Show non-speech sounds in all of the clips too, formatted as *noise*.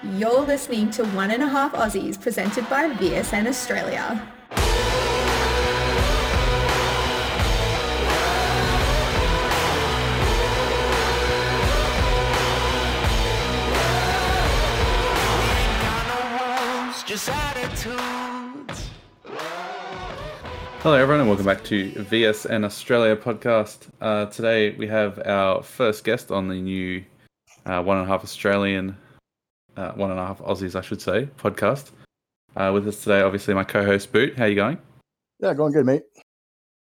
You're listening to One and a Half Aussies presented by VSN Australia. Hello, everyone, and welcome back to VSN Australia podcast. Uh, today we have our first guest on the new uh, One and a Half Australian, uh, One and a Half Aussies, I should say, podcast. Uh, with us today, obviously, my co-host Boot. How are you going? Yeah, going good, mate.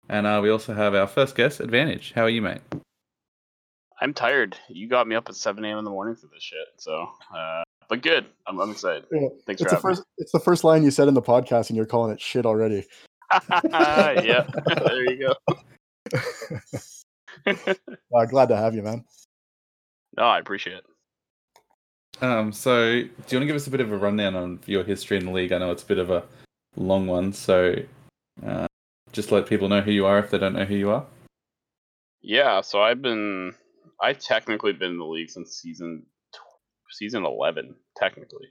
And uh, we also have our first guest, Advantage. How are you, mate? I'm tired. You got me up at 7 a.m. in the morning for this shit. So, uh, but good. I'm, I'm excited. Yeah, Thanks it's for the having first. It's the first line you said in the podcast, and you're calling it shit already. *laughs* *laughs* yeah, there you go. *laughs* Uh, glad to have you, man. No, I appreciate it. Um, so, do you want to give us a bit of a rundown on your history in the league? I know it's a bit of a long one, so uh, just let people know who you are if they don't know who you are. Yeah, so I've been, I've technically been in the league since season season 11, technically.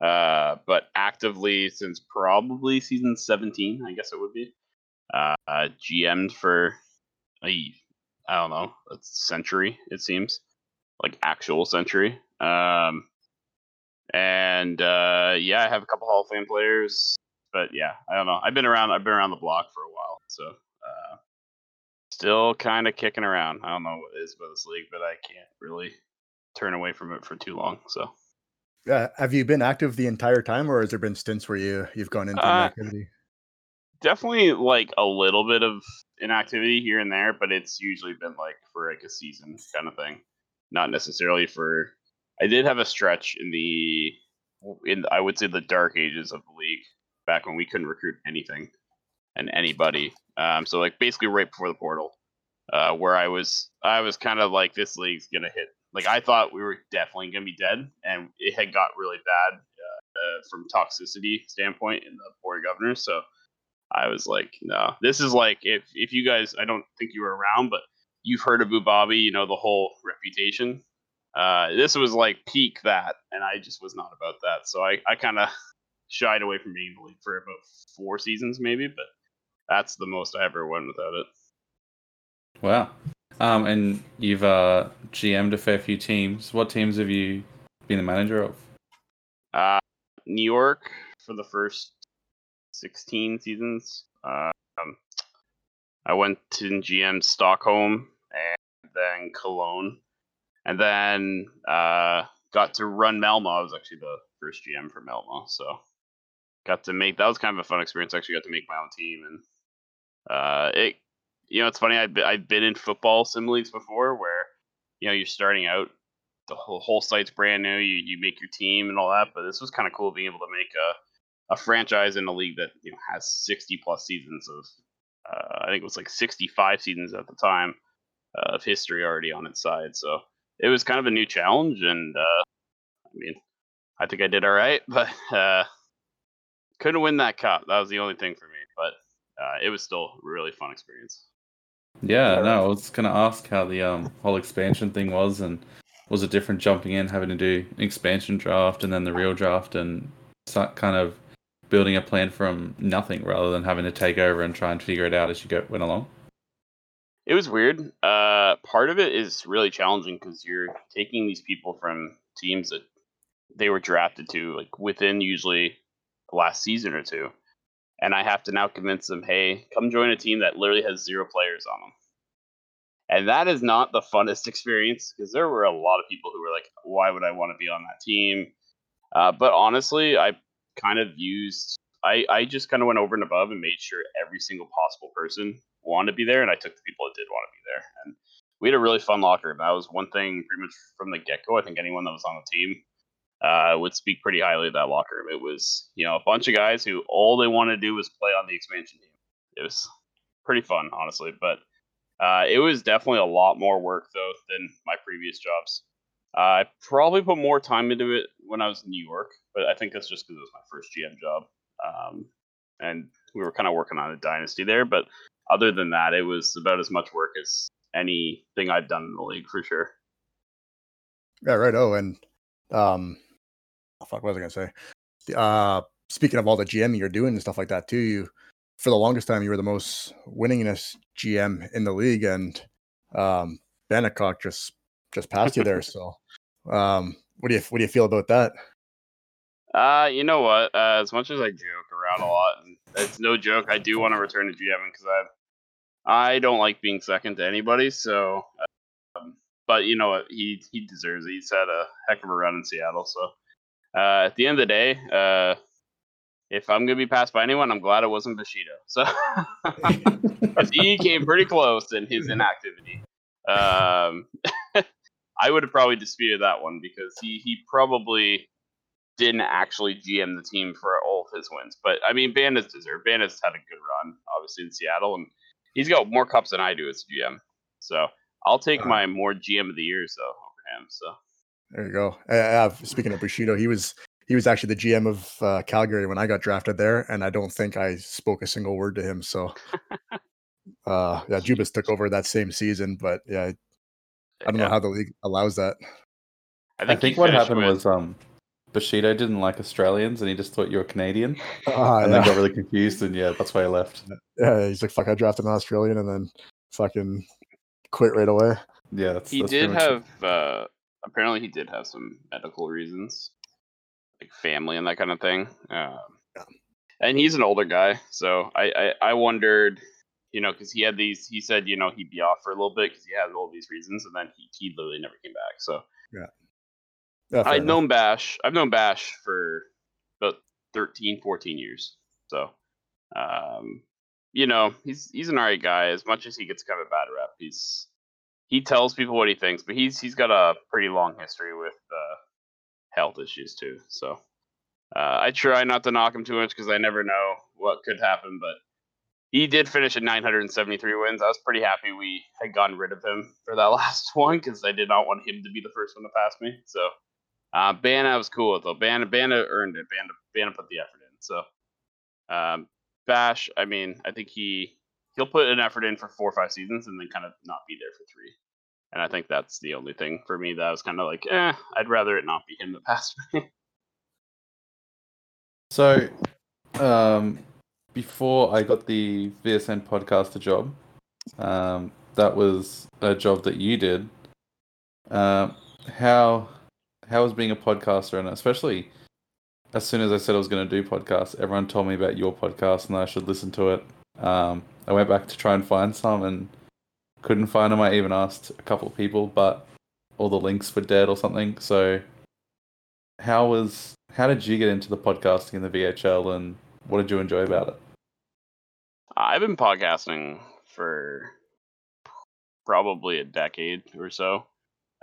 Uh, but actively since probably season 17, I guess it would be. Uh, uh, GM'd for a, I don't know, a century, it seems. Like actual century. Um, and uh, yeah, I have a couple Hall of Fame players, but yeah, I don't know. I've been around. I've been around the block for a while, so uh, still kind of kicking around. I don't know what it is about this league, but I can't really turn away from it for too long. So Yeah, have you been active the entire time, or has there been stints where you you've gone into Uh, activity? definitely like a little bit of inactivity here and there, but it's usually been like for like a season kind of thing, not necessarily for. I did have a stretch in the in I would say the dark ages of the league back when we couldn't recruit anything and anybody. Um, so like basically right before the portal, uh, where I was I was kind of like this league's gonna hit. Like I thought we were definitely gonna be dead, and it had got really bad uh, uh, from toxicity standpoint in the board of governors. So I was like, no, this is like if if you guys, I don't think you were around, but you've heard of Bobby, you know the whole reputation. Uh, this was like peak that, and I just was not about that. So I I kind of shied away from being in the league for about four seasons, maybe, but that's the most I ever went without it. Wow. Um, and you've uh, GM'd a fair few teams. What teams have you been the manager of? Uh, New York for the first 16 seasons. Um, I went to GM Stockholm and then Cologne, and then uh, got to run Malmo. I was actually the first GM for Malmo, so got to make that was kind of a fun experience. Actually, got to make my own team, and uh, it you know it's funny. I've been, I've been in football sim leagues before where you know you're starting out the whole, whole site's brand new. You you make your team and all that, but this was kind of cool being able to make a a franchise in a league that you know has 60 plus seasons of uh, I think it was like 65 seasons at the time uh, of history already on its side. So it was kind of a new challenge, and uh, I mean, I think I did all right, *laughs* but uh, couldn't win that cup. That was the only thing for me, but uh, it was still a really fun experience. Yeah, no, I was going to ask how the um, whole expansion thing was, and was it different jumping in, having to do an expansion draft and then the real draft, and start kind of building a plan from nothing rather than having to take over and try and figure it out as you go went along? It was weird. Uh, part of it is really challenging because you're taking these people from teams that they were drafted to, like within usually the last season or two, and I have to now convince them, hey, come join a team that literally has zero players on them. And that is not the funnest *laughs* experience because there were a lot of people who were like, why would I want to be on that team? Uh, but honestly, I kind of used, I, I just kind of went over and above and made sure every single possible person wanted to be there, and I took the people that did want to be there. And we had a really fun locker room. That was one thing pretty much from the get go. I think anyone that was on the team uh, would speak pretty highly of that locker room. It was, you know, a bunch of guys who all they wanted to do was play on the expansion team. It was pretty fun, honestly. But uh, it was definitely a lot more work, though, than my previous jobs. Uh, I probably put more time into it when I was in New York, but I think that's just because it was my first GM job. Um, and we were kind of working on a dynasty there. But other than that, it was about as much work as anything I've done in the league for sure. Yeah, right. Oh, and um, oh, fuck, what was I gonna say? Uh, speaking of all the GM you're doing and stuff like that too, you for the longest time you were the most winningest GM in the league, and um, Bannockcock just just passed you there. *laughs* so, um, what do you what do you feel about that? Uh, you know what? Uh, as much as I joke around a lot, and it's no joke, I do want to return to GM because I I don't like being second to anybody. So, um, but you know what? He he deserves it. He's had a heck of a run in Seattle. So, uh, at the end of the day, uh, if I'm gonna be passed by anyone, I'm glad it wasn't Bushido. So, *laughs* he came pretty close in his inactivity. Um, *laughs* I would have probably disputed that one because he he probably didn't actually GM the team for all of his wins. But I mean, Bandits deserve. Bandits had a good run, obviously in Seattle, and he's got more cups than I do as GM. So I'll take Uh-huh. my more GM of the years though over him. So There you go. I, I have, speaking of Bushido, he was he was actually the GM of uh, Calgary when I got drafted there, and I don't think I spoke a single word to him. So, *laughs* uh, yeah, Jubas took over that same season, but yeah, I don't yeah. know how the league allows that. I he think what happened with- was um, Bushido didn't like Australians, and he just thought you were Canadian, Ah, and yeah. then got really confused, and yeah, that's why he left. yeah, he's like, "Fuck, I drafted an Australian," and then fucking quit right away. Yeah, that's, he that's did pretty it. have uh apparently he did have some medical reasons like family and that kind of thing um, Yeah. and he's an older guy so i i, I wondered you know because he had these he said you know he'd be off for a little bit because he had all these reasons and then he, he literally never came back so Yeah, fair i've enough. known bash i've known bash for about 13 14 years so um you know he's he's an alright guy as much as he gets kind of a bad rep he's he tells people what he thinks, but he's he's got a pretty long history with uh, health issues too. So uh, I try not to knock him too much because I never know what could happen. But he did finish at 973 wins. I was pretty happy we had gotten rid of him for that *laughs* last one because I did not want him to be the first one to pass me. So uh, Bana was cool though. Bana Bana earned it. Bana Bana put the effort in. So um, Bash, I mean, I think he he'll put an effort in for four or five seasons and then kind of not be there for three. And I think that's the only thing for me that was kind of like, eh, I'd rather it not be him that *laughs* passed me. So, um, before I got the VSN podcaster job, um, that was a job that you did. Um, how how was being a podcaster, and especially as soon as I said I was going to do podcasts, everyone told me about your podcast and I should listen to it. Um, I went back to try and find some and couldn't find them. I even asked a couple of people, but all the links were dead or something. So, how was how did you get into the podcasting in the VHL, and what did you enjoy about it? I've been podcasting for probably a decade or so.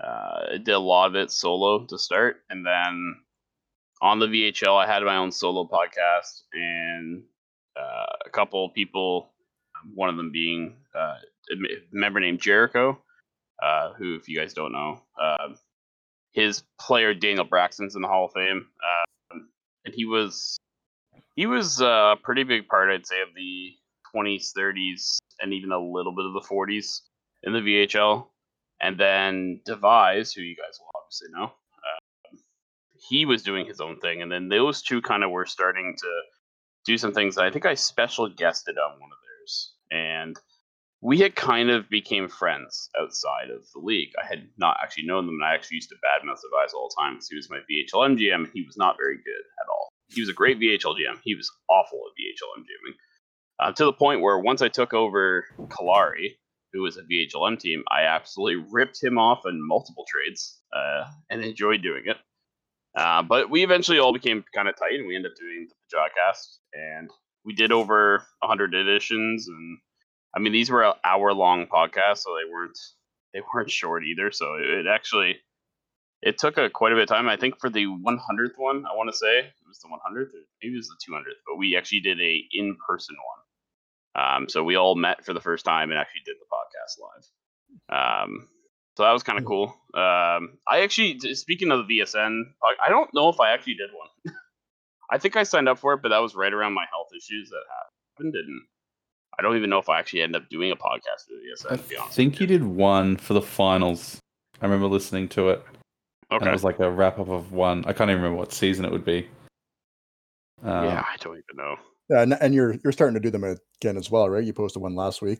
Uh, I did a lot of it solo to start, and then on the VHL, I had my own solo podcast, and uh, a couple people, one of them being uh, a member named Jericho, uh, who, if you guys don't know, uh, his player Daniel Braxton's in the Hall of Fame, uh, and he was he was a pretty big part, I'd say, of the 20s, 30s, and even a little bit of the 40s in the VHL. And then Devise, who you guys will obviously know, uh, he was doing his own thing. And then those two kind of were starting to do some things I think I special guested on one of theirs. And we had kind of became friends outside of the league. I had not actually known them, and I actually used to badmouth Devise all the time because he was my VHLM GM, he was not very good at all. He was a great VHL GM. He was awful at VHLM GMing. Uh, to the point where once I took over Kalari, who was a VHLM team, I absolutely ripped him off in multiple trades uh, and enjoyed doing it. Uh, but we eventually all became kind of tight, and we ended up doing the Jawcast, and we did over 100 editions. And I mean, these were hour long podcasts, so they weren't they weren't short either. So it, it actually it took a quite a bit of time. I think for the 100th one, I want to say it was the 100th, or maybe it was the 200th, but we actually did a in person one. Um, so we all met for the first time and actually did the podcast live. Um, so that was kind of cool. Um, I actually, speaking of the VSN, I, don't know if I actually did one. *laughs* I think I signed up for it, but that was right around my health issues that happened. Didn't I don't even know if I actually ended up doing a podcast for the VSN. I to be honest, think you did one for the finals. I remember listening to it. and Okay. it was like a wrap up of one. I can't even remember what season it would be. Um, yeah, I don't even know. Yeah, and, and you're you're starting to do them again as well, right? You posted one last week.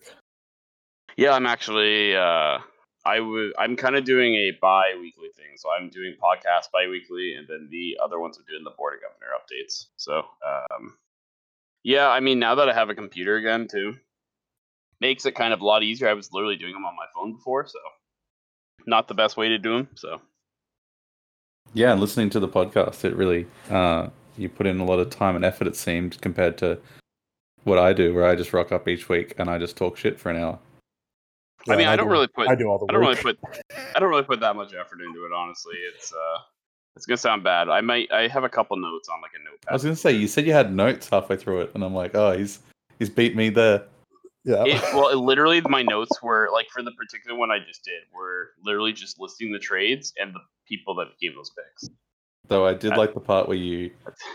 Yeah, I'm actually. Uh, I would. I'm kind of doing a bi-weekly thing, so I'm doing podcasts bi-weekly, and then the other ones are doing the board of governor updates. So, um, yeah, I mean, now that I have a computer again, too, makes it kind of a lot easier. I was literally doing them on my phone before, so not the best way to do them. So, yeah, and listening to the podcast, it really uh, you put in a lot of time and effort. It seemed compared to what I do, where I just rock up each week and I just talk shit for an hour. I mean, and I don't do- really put. I do all the I don't really put. I don't really put that much effort into it. Honestly, it's uh, it's gonna sound bad. I might. I have a couple notes on like a notepad. I was gonna say you said you had notes halfway through it, and I'm like, oh, he's he's beat me there. Yeah. it, well, it, *laughs* literally, my notes were like for the particular one I just did were literally just listing the trades and the people that gave those picks. Though I did I- like the part where you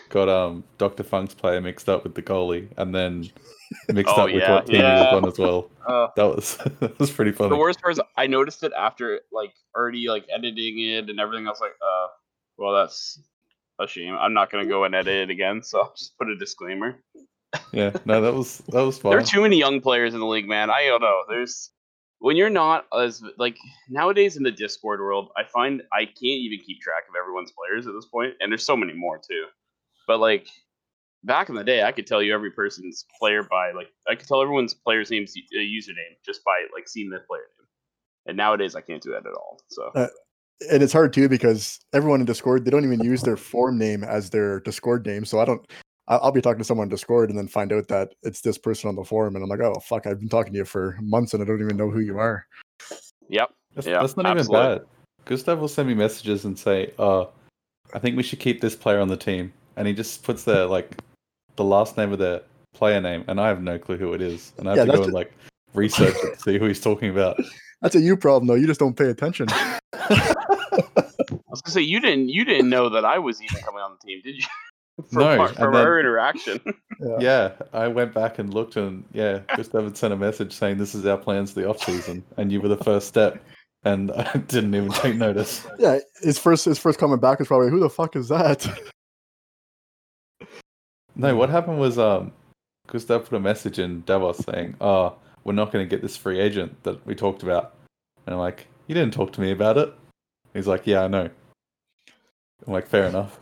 got um Dr. Funk's player mixed up with the goalie, and then mixed Oh, up with yeah, what team he was on as well. *laughs* Uh, That was *laughs* that was pretty funny. the worst part is I noticed it after like already like editing it and everything. I was like, uh, well, that's a shame. I'm not gonna go and edit it again, so I'll just put a disclaimer. Yeah, no, that was that was fun. *laughs* There are too many young players in the league, man. I don't know. There's when you're not as like nowadays in the Discord world, I find I can't even keep track of everyone's players at this point, and there's so many more too. But like back in the day, I could tell you every person's player by like I could tell everyone's player's name's uh, username just by like seeing the player name. And nowadays, I can't do that at all. So Uh, and it's hard too because everyone in Discord they don't even use their form name as their Discord name. So I don't. I- I'll be talking to someone in Discord and then find out that it's this person on the forum, and I'm like, oh fuck, I've been talking to you for months and I don't even know who you are. yep, That's, Yeah, that's not absolutely. even bad. Gustav will send me messages and say, "Oh, I think we should keep this player on the team," and he just puts their like the last name of their player name, and I have no clue who it is, and I have Yeah, to go that's and like research it to see who he's talking about. *laughs* That's a you problem though. You just don't pay attention. *laughs* I was gonna say you didn't you didn't know that I was even coming on the team, did you? From No, our, from then- our interaction. *laughs* Yeah, I went back and looked, and yeah, Gustav had sent a message saying this is our plans for the off season, and you were the first step, and *laughs* I didn't even take notice. Yeah, his first his first comment back was probably, "Who the fuck is that?" *laughs* No, what happened was um, Gustav put a message in Davos saying, "Oh, we're not going to get this free agent that we talked about," and I'm like, "You didn't talk to me about it." He's like, "Yeah, I know." I'm like, "Fair enough."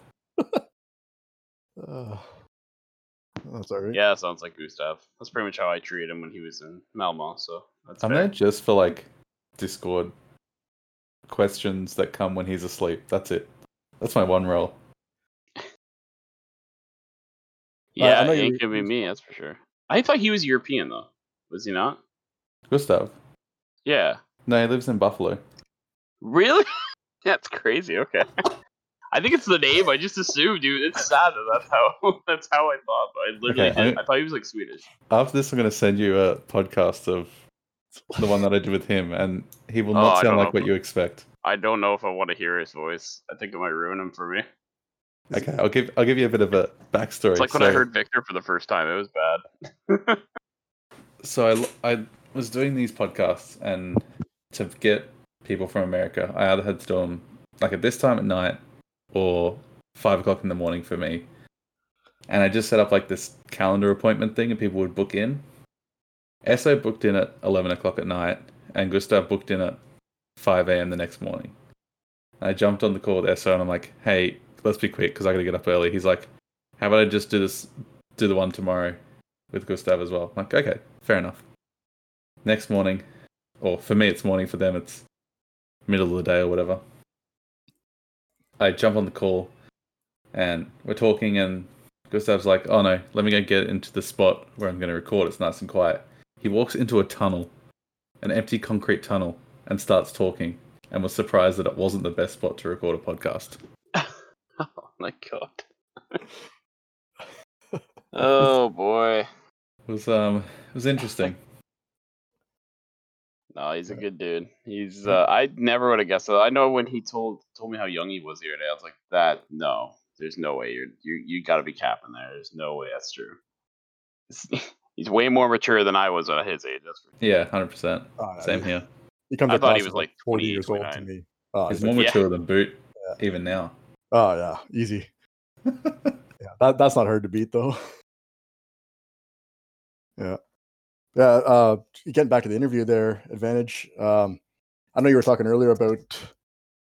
Uh, that's all right. Yeah, that sounds like Gustav. That's pretty much how I treated him when he was in Malmo. So that's I'm fair. there just for like Discord questions that come when he's asleep. That's it. That's my one role. Yeah, I know it gonna be me. That's for sure. I thought he was European though. Was he not? Gustav. Yeah. No, he lives in Buffalo. Really? *laughs* that's crazy. Okay. I think it's the name. I just assumed, dude. It's sad that that's how *laughs* that's how I thought. I literally Okay, did. I thought he was like Swedish. After this, I'm going to send you a podcast of the one that I did with him, and he will Oh, not I sound like know. what you expect. I don't know if I want to hear his voice. I think it might ruin him for me. Okay, I'll give I'll give you a bit of a backstory. It's like when So- I heard Victor for the first time. It was bad. *laughs* so I, I was doing these podcasts and to get people from America, I either had to do them like at this time at night or five o'clock in the morning for me. And I just set up like this calendar appointment thing and people would book in. Esso booked in at 11 o'clock at night and Gustav booked in at 5 a.m. the next morning. I jumped on the call with Esso and I'm like, hey, let's be quick because I got to get up early. He's like, how about I just do this, do the one tomorrow with Gustav as well? I'm like, okay, fair enough. Next morning, or for me, it's morning. For them, it's middle of the day or whatever. I jump on the call, and we're talking, and Gustav's like, "Oh no, let me go get into the spot where I'm going to record. It's nice and quiet." He walks into a tunnel, an empty concrete tunnel, and starts talking, and was surprised that it wasn't the best spot to record a podcast. *laughs* oh my god. *laughs* oh boy. It was um, it was interesting. *laughs* No, he's a good dude. He's uh I never would have guessed that. I know when he told told me how young he was the other day, I was like, that no, there's no way you're you you gotta be capping there. There's no way that's true. He's- *laughs* He's way more mature than I was at his age. That's for Yeah, hundred percent. Uh, Same here. He comes I thought he was like twenty 28, years old to me. Uh, He's he's more like, Yeah. mature than Boot. even now. Oh yeah, easy. *laughs* yeah, that, that's not hard to beat though. *laughs* yeah, yeah. Uh, getting back to the interview there, advantage. Um, I know you were talking earlier about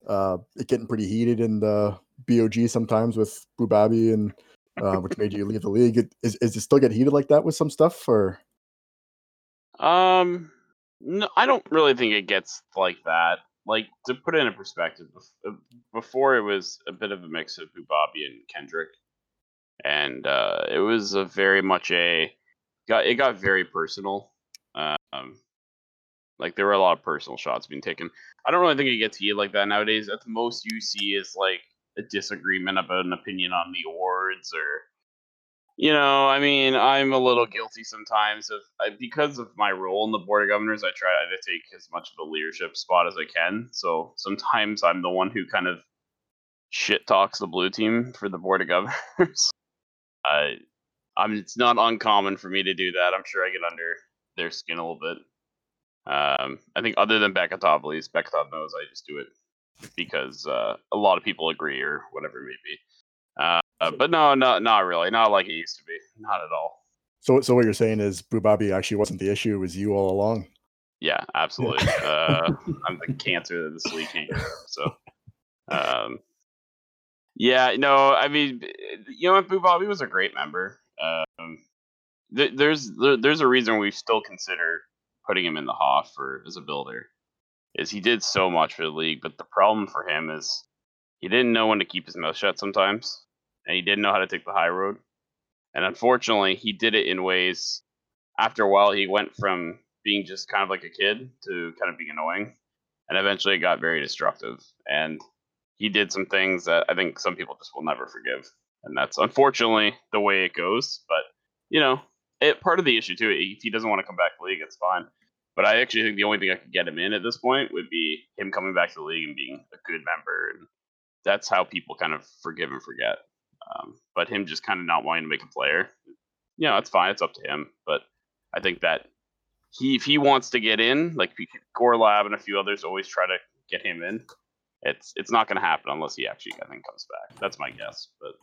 uh, it getting pretty heated in the BOG sometimes with Bubabi and uh, which made you leave the league. It, is is it still get heated like that with some stuff or? Um, no, I don't really think it gets like that. Like to put it in perspective, before it was a bit of a mix of Bobby and Kendrick, and uh, it was a very much a got it got very personal. Um, like there were a lot of personal shots being taken. I don't really think it gets heated like that nowadays. At the most you see is like a disagreement about an opinion on the awards or you know, I mean, I'm a little guilty sometimes of I, because of my role in the board of governors. I try to take as much of a leadership spot as I can. So sometimes I'm the one who kind of shit talks the blue team for the board of governors. *laughs* I, I mean, it's not uncommon for me to do that. I'm sure I get under their skin a little bit. Um, I think other than Bekatov, at least Bekatov knows I just do it because uh, a lot of people agree or whatever it may be. Uh, but no, not not really, not like it used to be, not at all. So, so what you're saying is Bubabi actually wasn't the issue; it was you all along. Yeah, absolutely. uh, *laughs* I'm the cancer that this league can't get. So, um, yeah, no, I mean, you know, Bubabi was a great member. Um, th- there's there, there's a reason we still consider putting him in the HOF for as a builder. Is he did so much for the league, but the problem for him is he didn't know when to keep his mouth shut sometimes, and he didn't know how to take the high road. And unfortunately, he did it in ways. After a while, he went from being just kind of like a kid to kind of being annoying, and eventually it got very destructive. And he did some things that I think some people just will never forgive, and that's unfortunately the way it goes. But you know, it part of the issue too. If he doesn't want to come back to the league, it's fine. But I actually think the only thing I could get him in at this point would be him coming back to the league and being a good member and that's how people kind of forgive and forget. Um, but him just kind of not wanting to make a player, you know, it's fine. It's up to him. But I think that he, if he wants to get in, like Core Lab and a few others always try to get him in. It's it's not going to happen unless he actually I think comes back. That's my guess. But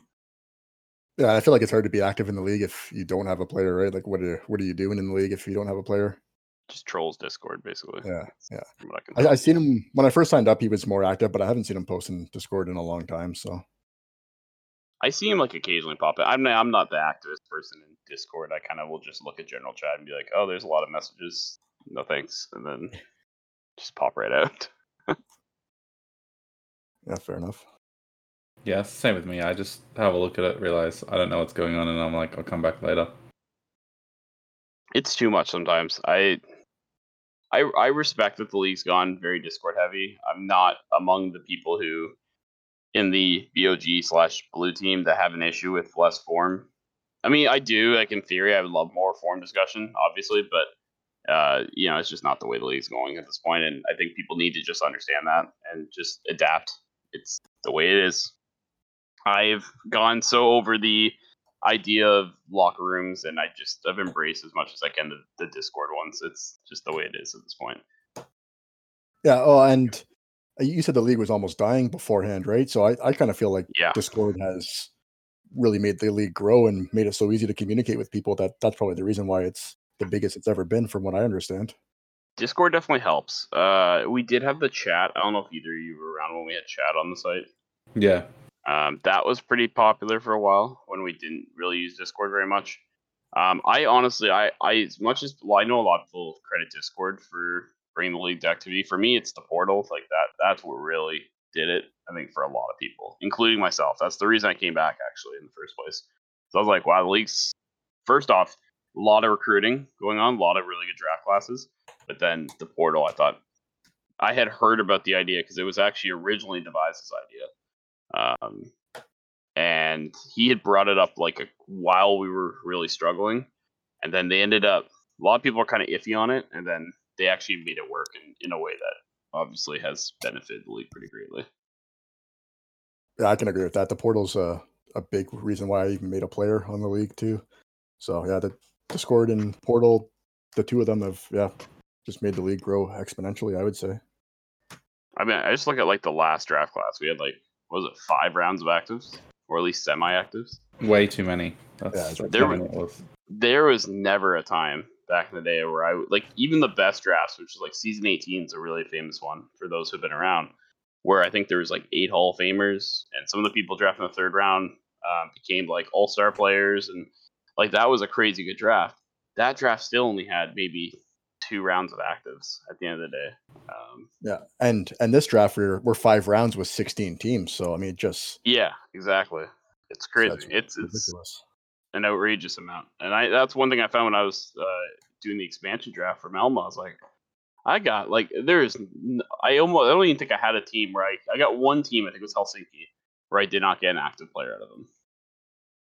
yeah, I feel like it's hard to be active in the league if you don't have a player, right? Like, what are what are you doing in the league if you don't have a player? just trolls Discord basically. Yeah, yeah. I, I, I seen him when I first signed up. He was more active, but I haven't seen him post in Discord in a long time. So I see him like occasionally pop in. I'm not, I'm not the activist person in Discord. I kind of will just look at general chat and be like, oh, there's a lot of messages. No thanks, and then just pop right out. *laughs* yeah, fair enough. Yeah, same with me. I just have a look at it, realize I don't know what's going on, and I'm like, I'll come back later. It's too much sometimes. I I I respect that the league's gone very Discord heavy. I'm not among the people who in the BOG slash blue team that have an issue with less form. I mean, I do. Like in theory, I would love more form discussion, obviously, but uh, you know, it's just not the way the league's going at this point, and I think people need to just understand that and just adapt. It's the way it is. I've gone so over the idea of locker rooms, and I just I've embraced as much as I can the, the Discord ones. It's just the way it is at this point. Yeah. Oh, and you said the league was almost dying beforehand, right? So I, I kind of feel like yeah. Discord has really made the league grow and made it so easy to communicate with people that that's probably the reason why it's the biggest it's ever been, from what I understand. Discord definitely helps. Uh, we did have the chat. I don't know if either of you were around when we had chat on the site. Yeah. Um, that was pretty popular for a while when we didn't really use Discord very much. Um, I honestly, I, I as much as well, I know a lot of people credit Discord for bringing the league to activity. For me, it's the portal like that. That's what really did it. I think for a lot of people, including myself. That's the reason I came back actually in the first place. So I was like, wow, the league's first off, a lot of recruiting going on, a lot of really good draft classes. But then the portal, I thought I had heard about the idea because it was actually originally Devise's idea um, and he had brought it up like a, while we were really struggling, and then they ended up. A lot of people are kind of iffy on it, and then they actually made it work in, in a way that obviously has benefited the league pretty greatly. Yeah, I can agree with that. The portal's a, a big reason why I even made a player on the league too. So yeah, the Discord and portal, the two of them have yeah just made the league grow exponentially. I would say. I mean, I just look at like the last draft class. We had like was it five rounds of actives or at least semi-actives. Way too many. That's, Yeah, there many was. There was never a time back in the day where I would like even the best drafts, which is like season 18 is a really famous one for those who've been around, where I think there was like eight Hall of Famers and some of the people drafted in the third round um, became like All Star players and like that was a crazy good draft. That draft still only had maybe two rounds of actives at the end of the day. Um, Yeah, and and this draft we're we're five rounds with sixteen teams, so I mean, just yeah, exactly. It's crazy. that's it's it's an outrageous amount. And I that's one thing I found when I was uh, doing the expansion draft for Malmo. I was like, I got like there's n- I almost I don't even think I had a team where I I got one team I think it was Helsinki where I did not get an active player out of them.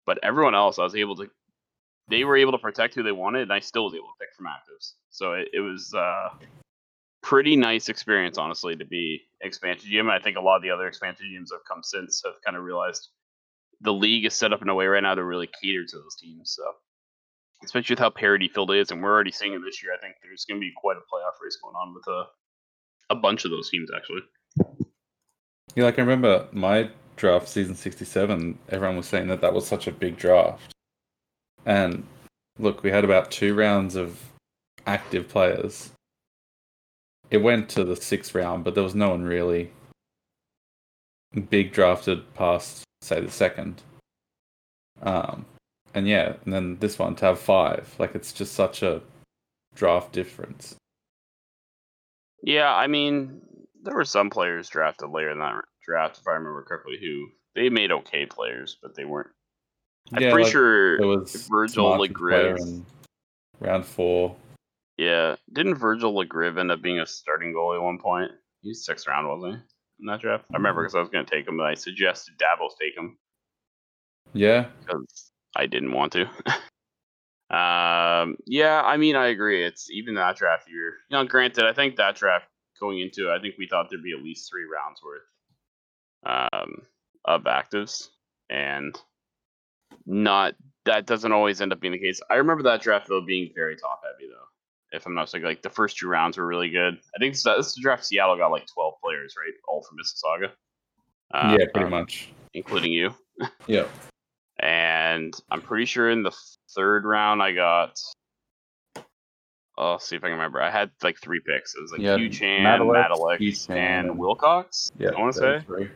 But everyone else I was able to they were able to protect who they wanted and I still was able to pick from actives. So it, it was uh pretty nice experience honestly to be expansion GM. I think a lot of the other expansion GMs that have come since have kind of realized the league is set up in a way right now to really cater to those teams. So, especially with how parity filled it is, and we're already seeing it this year. I think there's going to be quite a playoff race going on with a a bunch of those teams actually. Yeah, like I remember my draft season 67, everyone was saying that that was such a big draft. And look, we had about two rounds of active players. It went to the sixth round, but there was no one really big drafted past, say, the second. Um, and yeah, and then this one to have five, like it's just such a draft difference. Yeah, I mean, there were some players drafted later in that draft, if I remember correctly, who they made okay players, but they weren't. I'm Yeah, pretty like, sure it was Virgil Legriv. round four. Yeah, didn't Virgil Legriv end up being a starting goalie at one point? He was sixth round, wasn't he? In that draft, I remember because I was going to take him, but I suggested Davos take him. Yeah, because I didn't want to. *laughs* um, yeah, I mean, I agree. It's even that draft year. You know, granted, I think that draft going into it, I think we thought there'd be at least three rounds worth um, of actives, and not that doesn't always end up being the case. I remember that draft though being very top heavy though. If I'm not mistaken, like the first two rounds were really good. I think this, this draft Seattle got like 12 players, right? All from Mississauga. Uh, yeah, pretty um, much. including you *laughs* Yeah. and I'm pretty sure in the third round I got. I'll see if I can remember. I had like three picks. It was like Yeah, Hugh Chan, Madalex, Madalex, Hugh Chan, and and- Wilcox. Yeah, I want to say. three.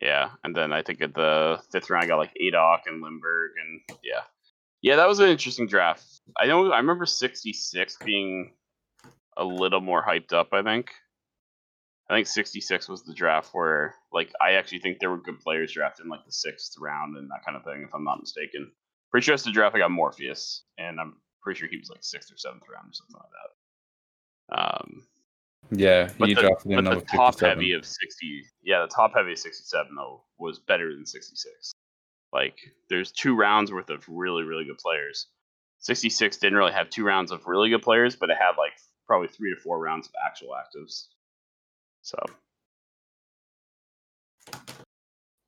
Yeah, and then I think at the fifth round I got like Adoc and Limburg, and yeah, yeah, that was an interesting draft. I know I remember 66 being a little more hyped up. I think. I think 66 was the draft where, like, I actually think there were good players drafted in like the sixth round and that kind of thing, if I'm not mistaken. Pretty sure it's the draft I got Morpheus, and I'm pretty sure he was like sixth or seventh round or something like that. Um, Yeah, but you the, drafted him but number the top 57. heavy of 60 yeah the top heavy of 67 though was better than 66 like there's two rounds worth of really really good players 66 didn't really have two rounds of really good players but it had like probably three to four rounds of actual actives so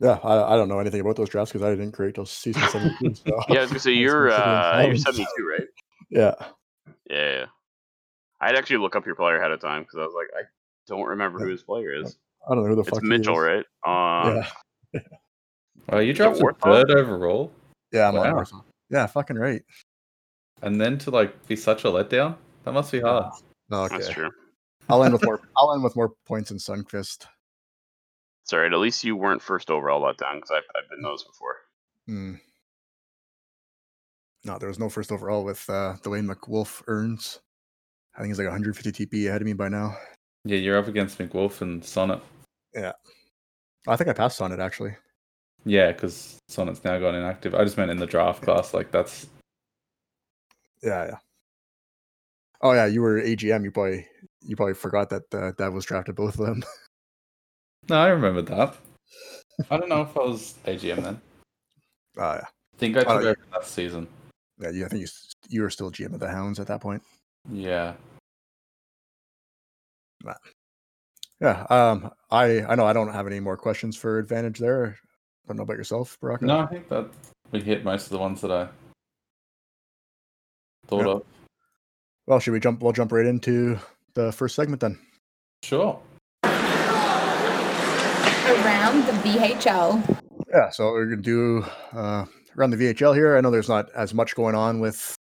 yeah. I, I don't know anything about those drafts because I didn't create those season seventeen. So *laughs* yeah i was gonna say *laughs* you're uh you're 72 right *laughs* yeah, yeah, yeah. I'd actually look up your player ahead of time because i was like i don't remember who his player is I don't know who the it's fuck he mitchell is. right uh Yeah, *laughs* Oh, you dropped drafted Warthog? third overall, yeah, I'm on Wow. Yeah, fucking right. and then to like be such a letdown. That must be hard. Okay, that's true I'll end with more. *laughs* I'll end with more points in Sunquist. It's all right. At least you weren't first overall let down because I've, I've been those before. Hmm. No, there was no first overall with uh, Dwayne McWolf earns. I think he's like 150 TP ahead of me by now. Yeah, you're up against McWolf and Sonnet. Yeah. I think I passed on it actually. Yeah, because Sonnet's now gone inactive. I just meant in the draft class. Like that's Yeah, yeah. Oh yeah, you were AGM. You probably you probably forgot that uh, Dav was drafted both of them. *laughs* no, I remember that. I don't know if I was AGM then. Uh, *laughs* yeah, I think I took Oh, yeah. over last season. yeah. You, I think you you were still GM of the Hounds at that point. Yeah. Yeah. Um. I I know I don't have any more questions for advantage there. I don't know about yourself, Baraka. No, I think that we hit most of the ones that I thought Yep. of. Well, should we jump? We'll jump right into the first segment then. Sure. around the VHL. Yeah, so we're gonna do uh, around the VHL here. I know there's not as much going on with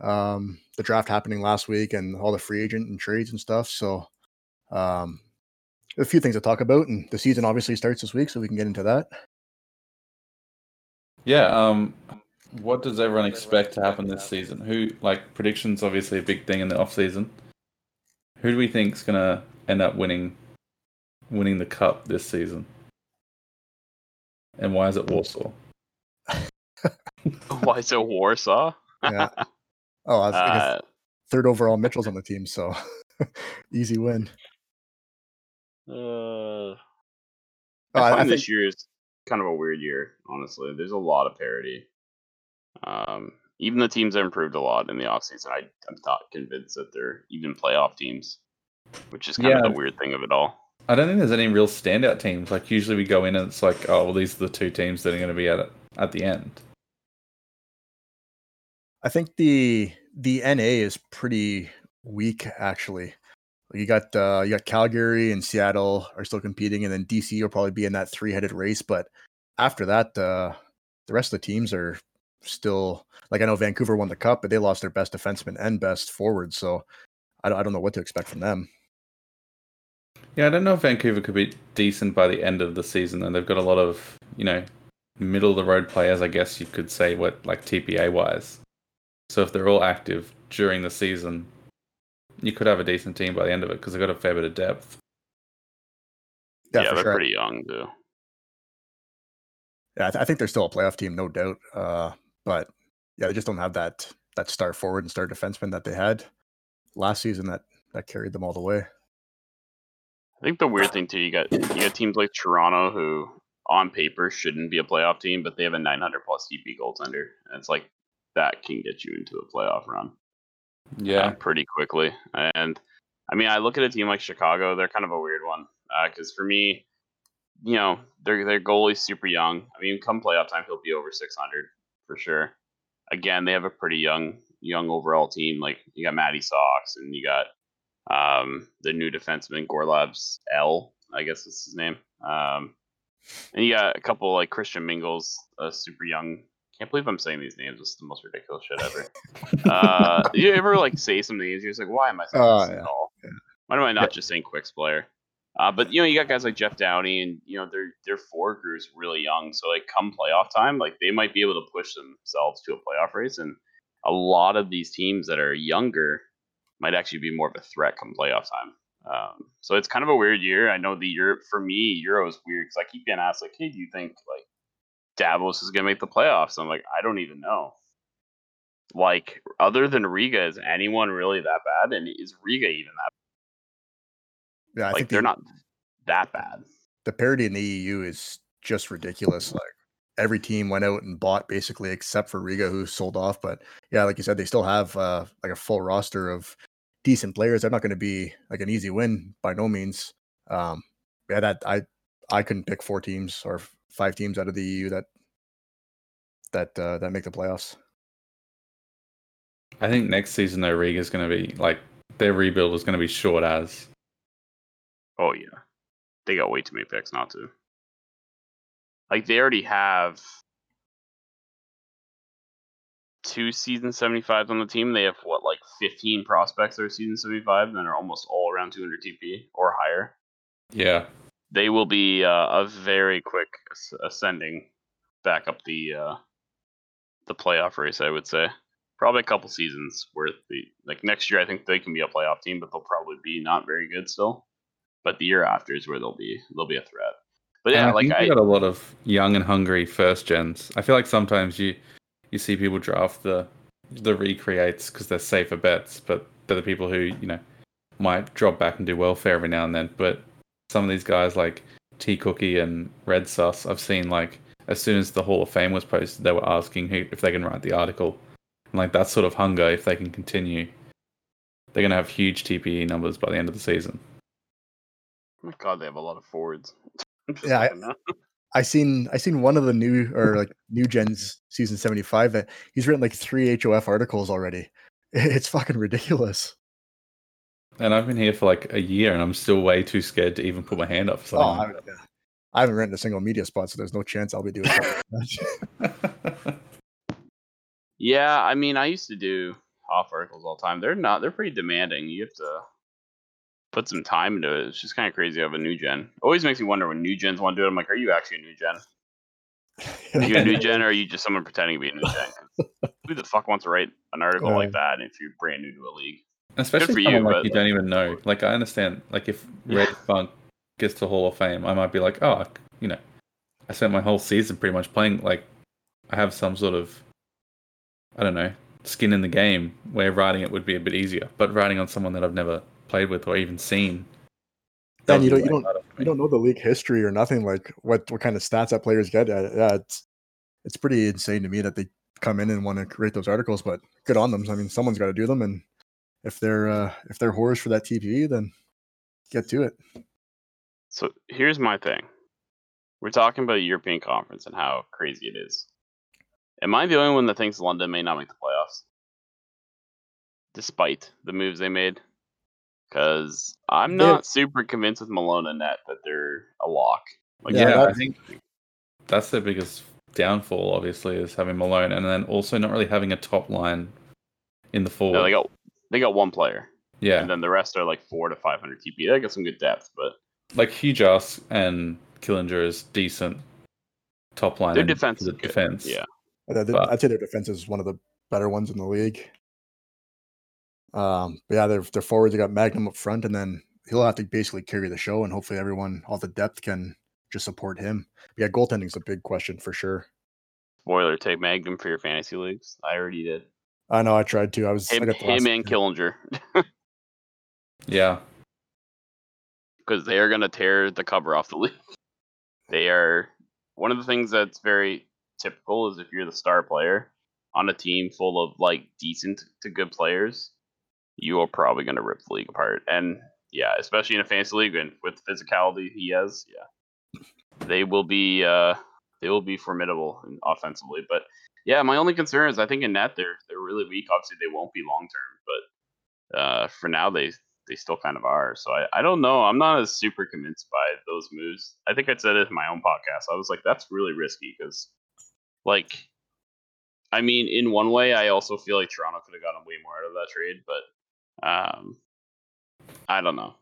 um, the draft happening last week and all the free agent and trades and stuff. So um, a few things to talk about, and the season obviously starts this week, so we can get into that. Yeah. Um, what does everyone expect to happen this season? Who like predictions? Obviously, a big thing in the off season. Who do we think's gonna end up winning winning the cup this season? And why is it Warsaw? *laughs* Why is it Warsaw? Yeah. Oh, I was, I guess Uh, third overall, Mitchell's on the team, so *laughs* easy win. Uh, I I- I find think- this year is kind of a weird year, honestly. There's a lot of parity. Um, even the teams that improved a lot in the offseason, I, I'm not convinced that they're even playoff teams, which is kind of Yeah. the weird thing of it all. I don't think there's any real standout teams. Like usually we go in and it's like, oh well, these are the two teams that are going to be at it at the end. I think the the NA is pretty weak actually. You got uh, you got Calgary and Seattle are still competing, and then DC will probably be in that three headed race. But after that, uh, the rest of the teams are still like I know Vancouver won the cup, but they lost their best defenseman and best forward. So I I don't know what to expect from them. Yeah, I don't know if Vancouver could be decent by the end of the season. And they've got a lot of you know middle of the road players, I guess you could say, what like TPA wise. So if they're all active during the season, you could have a decent team by the end of it because they've got a fair bit of depth. Yeah, Yeah, they're sure. pretty young, too. Yeah, I, th- I think they're still a playoff team, no doubt. Uh, but yeah, they just don't have that that star forward and star defenseman that they had last season that that carried them all the way. I think the weird thing too, you got you got teams like Toronto who on paper shouldn't be a playoff team, but they have a 900 plus TP goaltender, and it's like that can get you into a playoff run uh, Yeah, pretty quickly. And I mean, I look at a team like Chicago; they're kind of a weird one because for me, you know, their their goalie's super young. I mean, come playoff time, he'll be over 600 for sure. Again, they have a pretty young young overall team. Like you got Matty Sox and you got um, the new defenseman Gorlab's L, I guess is his name. Um, and you got a couple like Christian Mingles, a super young. Can't believe I'm saying these names. This is the most ridiculous shit ever. uh, you ever like say some names? You're just like, why am I saying Oh, this yeah. at all? Yeah. Why am I not just saying Quick's player? Uh, but you know, you got guys like Jeff Downey, and you know their their four group's really young. So like, come playoff time, like they might be able to push themselves to a playoff race. And a lot of these teams that are younger might actually be more of a threat come playoff time. Um, so it's kind of a weird year. I know the Europe for me, Euro is weird because I keep getting asked like, "Hey, do you think like Davos is gonna make the playoffs?" I'm like, I don't even know. Like, other than Riga, is anyone really that bad? And is Riga even that? Bad? Yeah, I like, think they're the, not that bad. the parity in the EU is just ridiculous. Like every team went out and bought basically, except for Riga, who sold off. But yeah, like you said, they still have uh, like a full roster of decent players. They're not going to be like an easy win by no means. Um, yeah, that I I couldn't pick four teams or five teams out of the EU that that uh, that make the playoffs. I think next season though, Riga is going to be like their rebuild is going to be short as. Oh yeah, they got way too many picks not to. Like they already have two season seventy fives on the team. They have what like fifteen prospects that are season seventy five, and are almost all around two hundred TP or higher. Yeah, They will be uh, a very quick ascending back up the uh, the playoff race. I would say probably a couple seasons worth. The like next year, I think they can be a playoff team, but they'll probably be not very good still. But the year after is where they'll be they'll be a threat. But And yeah, I like think I got a lot of young and hungry first gens. I feel like sometimes you you see people draft the the recreates because they're safer bets, but they're the people who you know might drop back and do welfare every now and then. But some of these guys like T Cookie and Red Sus, I've seen like as soon as the Hall of Fame was posted, they were asking who, if they can write the article. And like that sort of hunger, if they can continue, they're gonna have huge TPE numbers by the end of the season. oh my God, they have a lot of forwards. *laughs* I'm Yeah, I- I seen I seen one of the new or like new gens season seventy five that he's written like three HOF articles already. *laughs* It's fucking ridiculous. And I've been here for like a year, and I'm still way too scared to even put my hand up. for Oh. I, yeah. Uh, I haven't rented a single media spot, so there's no chance I'll be doing that. *laughs* *laughs* Yeah, I mean, I used to do HOF articles all the time. They're not. They're pretty demanding. You have to put some time into it. It's just kind of crazy. Of a new gen. Always makes me wonder when new gens want to do it. I'm like, are you actually a new gen? Are you a new gen, or are you just someone pretending to be a new gen? Who the fuck wants to write an article like *laughs* uh, that if you're brand new to a league? Especially for someone you, like but- you don't even know. Like I understand. Like if *laughs* Red Funk gets to Hall of Fame, I might be like, oh, you know, I spent my whole season pretty much playing. Like I have some sort of, I don't know, skin in the game where writing it would be a bit easier. But writing on someone that I've never played with or even seen. Dan, you don't- you don't- you don't know the league history or nothing like what what kind of stats that players get. Uh, yeah, it's it's pretty insane to me that they come in and want to create those articles. But good on them. I mean, someone's got to do them, and if they're uh, if they're whores for that TPE, then get to it. So here's my thing. We're talking about a European Conference and how crazy it is. Am I the only one that thinks London may not make the playoffs? Despite the moves they made? Because I'm They- not super convinced with Malone and Net that they're a lock. Like, Yeah, yeah, I that's- think that's the biggest downfall. Obviously, is having Malone, and then also not really having a top line in the forward. no, they got they got one player, yeah, and then the rest are like four to five hundred TP. They got some good depth, but like Hugh Joss and Killinger is decent top line. their defense the is good. defense. Yeah, I'd, I'd- But- I'd say their defense is one of the better ones in the league. Um, but yeah, their their forwards. They got Magnum up front, and then he'll have to basically carry the show, and hopefully everyone, all the depth, can just support him. But yeah, goaltending's a big question for sure. spoiler: take Magnum for your fantasy leagues. I already did. I know I tried to. I was I Him, got the last him and. Killinger. *laughs* yeah. because they are going to tear the cover off the *laughs* league. They are one of the things that's very typical is if you're the star player on a team full of like decent to good players, you are probably going to rip the league apart. And yeah, especially in a fantasy league and with the physicality he has, yeah, they will be uh, they will be formidable offensively. But yeah, my only concern is I think in net they're they're really weak. Obviously, they won't be long term, but uh, for now they they still kind of are. So I, I don't know. I'm not as super convinced by those moves. I think I said it in my own podcast. I was like, that's really risky because, like, I mean, in one way, I also feel like Toronto could have gotten way more out of that trade, but um, I don't know.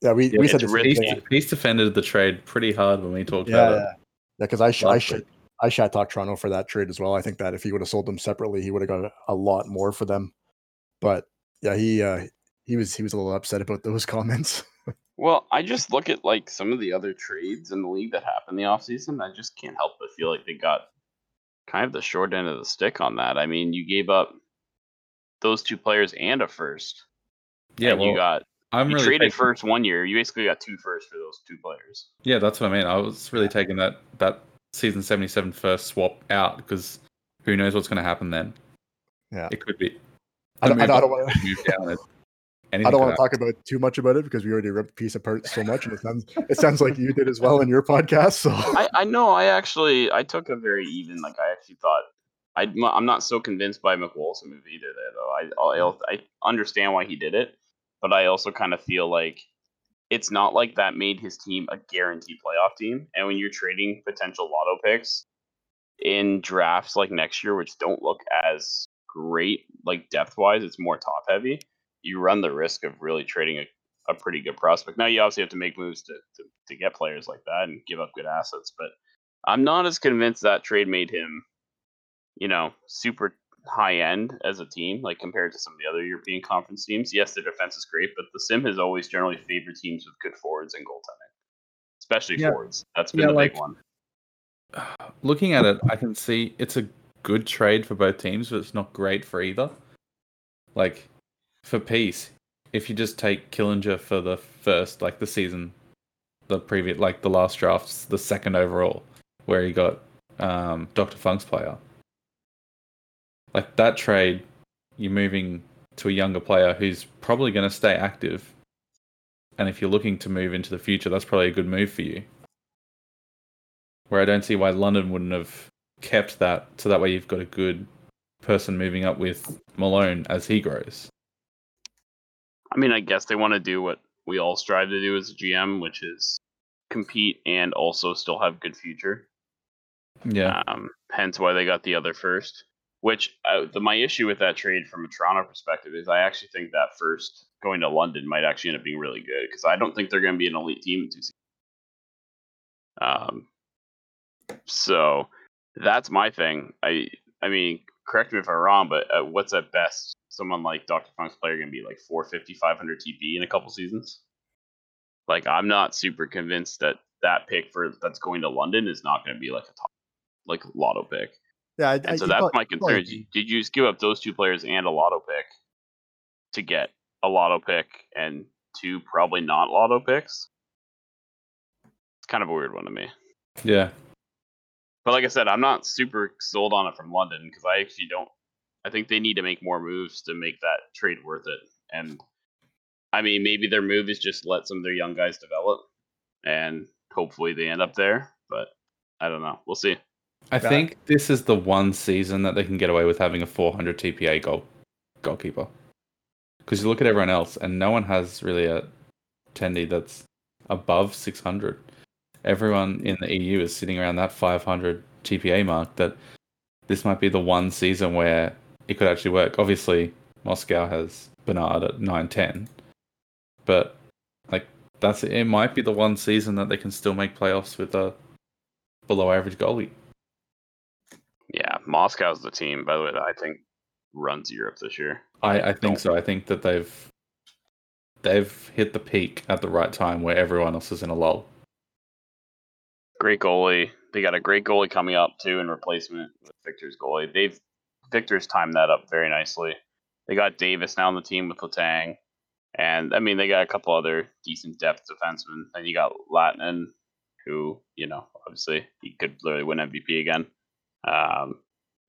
Yeah, we, we said it's the same He's, he's defended the trade pretty hard when we talked Yeah, about yeah, it. yeah. Because I sh- I last should week. I shat talk Toronto for that trade as well. I think that if he would have sold them separately, he would have got a, a lot more for them. But yeah, he uh, he was he was a little upset about those *laughs* comments. Well, I just look at like some of the other trades in the league that happened the offseason. I just can't help but feel like they got kind of the short end of the stick on that. I mean, you gave up those two players and a first. Yeah, and well, you got I'm you really traded taking- first one year. You basically got two firsts for those two players. Yeah, that's what I mean. I was really taking that that season 77 first swap out because who knows what's going to happen then. Yeah. It could be. I don't, I don't, don't want to. *laughs* move down. It, I don't want to talk about too much about it because we already ripped the piece apart so much, and it sounds it sounds like you did as well in your podcast. So I, I know. I actually I took a very even. Like I actually thought I I'm not so convinced by McWolf's move either. There though, I I I understand why he did it, but I also kind of feel like it's not like that made his team a guaranteed playoff team. And when you're trading potential lotto picks in drafts like next year, which don't look as great like depth wise, it's more top heavy. You run the risk of really trading a a pretty good prospect. Now you obviously have to make moves to, to, to get players like that and give up good assets, but I'm not as convinced that trade made him, you know, super high end as a team, like compared to some of the other European conference teams. Yes, their defense is great, but the sim has always generally favored teams with good forwards and goaltending. Especially Yeah. forwards. That's been Yeah, the like- big one. *sighs* Looking at it, I can see it's a good trade for both teams, but it's not great for either. Like for peace, if you just take Killinger for the first, like the season, the previous, like the last drafts, the second overall, where he got um, Dr. Funk's player. Like that trade, you're moving to a younger player who's probably going to stay active. And if you're looking to move into the future, that's probably a good move for you. Where I don't see why London wouldn't have kept that, so that way you've got a good person moving up with Malone as he grows. I mean, I guess they want to do what we all strive to do as a GM, which is compete and also still have good future. Yeah. Um, hence why they got the other first. Which uh, the, my issue with that trade from a Toronto perspective is I actually think that first going to London might actually end up being really good because I don't think they're going to be an elite team in two seasons. Um, so that's my thing. I I mean, correct me if I'm wrong, but uh, what's at best someone like Dr. Funk's player going to be like 450, 500 TP in a couple seasons? Like, I'm not super convinced that that pick for that's going to London is not going to be like a top like lotto pick. Yeah, And I- so that's my concern. Did did you just give up those two players and a lotto pick to get a lotto pick and two probably not lotto picks? It's kind of a weird one to me. Yeah. But like I said, I'm not super sold on it from London because I actually don't. I think they need to make more moves to make that trade worth it. And I mean, maybe their move is just let some of their young guys develop, and hopefully they end up there. But I don't know. We'll see. I think this is the one season that they can get away with having a 400 TPE goal goalkeeper. Because you look at everyone else, and no one has really a tendy that's above 600. Everyone in the EU is sitting around that 500 TPE mark. That this might be the one season where it could actually work. Obviously, Moscow has Bernard at 910, but like that's it. Might be the one season that they can still make playoffs with a below average goalie. Moscow's the team, by the way, that I think runs Europe this year. I, I think so. I think that they've they've hit the peak at the right time where everyone else is in a lull. Great goalie. They got a great goalie coming up too in replacement with Victor's goalie. They've Victor's timed that up very nicely. They got Davis now on the team with Latang. And I mean they got a couple other decent depth defensemen. And you got Latinen, who, you know, obviously he could literally win MVP again. Um,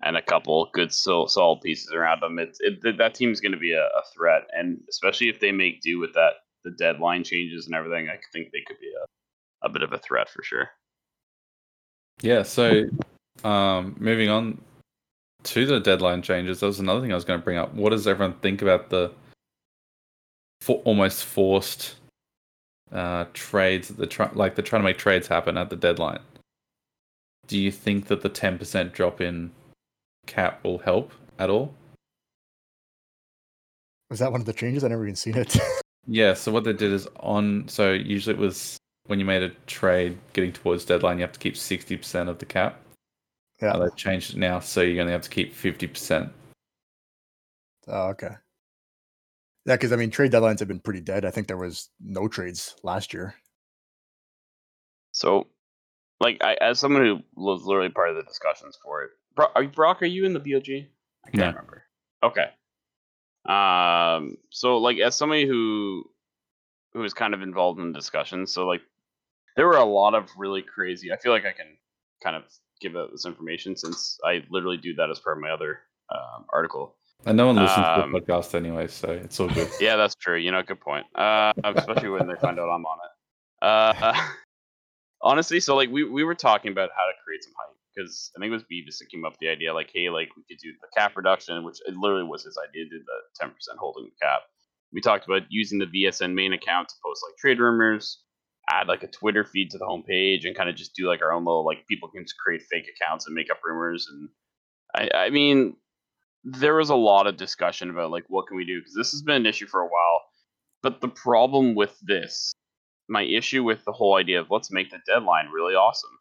and a couple good solid pieces around them. It's it, th- that team's going to be a, a threat, and especially if they make do with that the deadline changes and everything, I think they could be a, a bit of a threat for sure. Yeah. So, um, moving on to the deadline changes, that was another thing I was going to bring up. What does everyone think about the for, almost forced uh, trades? that The try, like they're trying to make trades happen at the deadline. Do you think that the ten percent drop in cap will help at all? Was that one of the changes? I never even seen it. *laughs* Yeah, so what they did is on so usually it was when you made a trade getting towards deadline you have to keep sixty percent of the cap. yeah. Uh, they've changed it now, so you're gonna have to keep fifty percent. Oh, okay. Yeah, because I mean, trade deadlines have been pretty dead. I think there was no trades last year. So, like, I, as someone who was literally part of the discussions for it, Bro- are you, Brock, are you in the BOG? I can't No. remember. Okay. Um. So, like, as somebody who who was kind of involved in the discussions, so like, there were a lot of really crazy. I feel like I can kind of give out this information since I literally do that as part of my other um, article. And no one listens Um, to the podcast anyway, so it's all good. *laughs* Yeah, that's true. You know, good point. Uh, especially when they find out I'm on it. Uh, *laughs* honestly, so like we, we were talking about how to create some hype because I think it was Beavis that came up with the idea like, hey, like we could do the cap reduction, which it literally was his idea, did the ten percent holding the cap. We talked about using the VSN main account to post like trade rumors, add like a Twitter feed to the homepage, and kind of just do like our own little like people can just create fake accounts and make up rumors. And I, I mean, there was a lot of discussion about like what can we do because this has been an issue for a while. But the problem with this, my issue with the whole idea of let's make the deadline really awesome.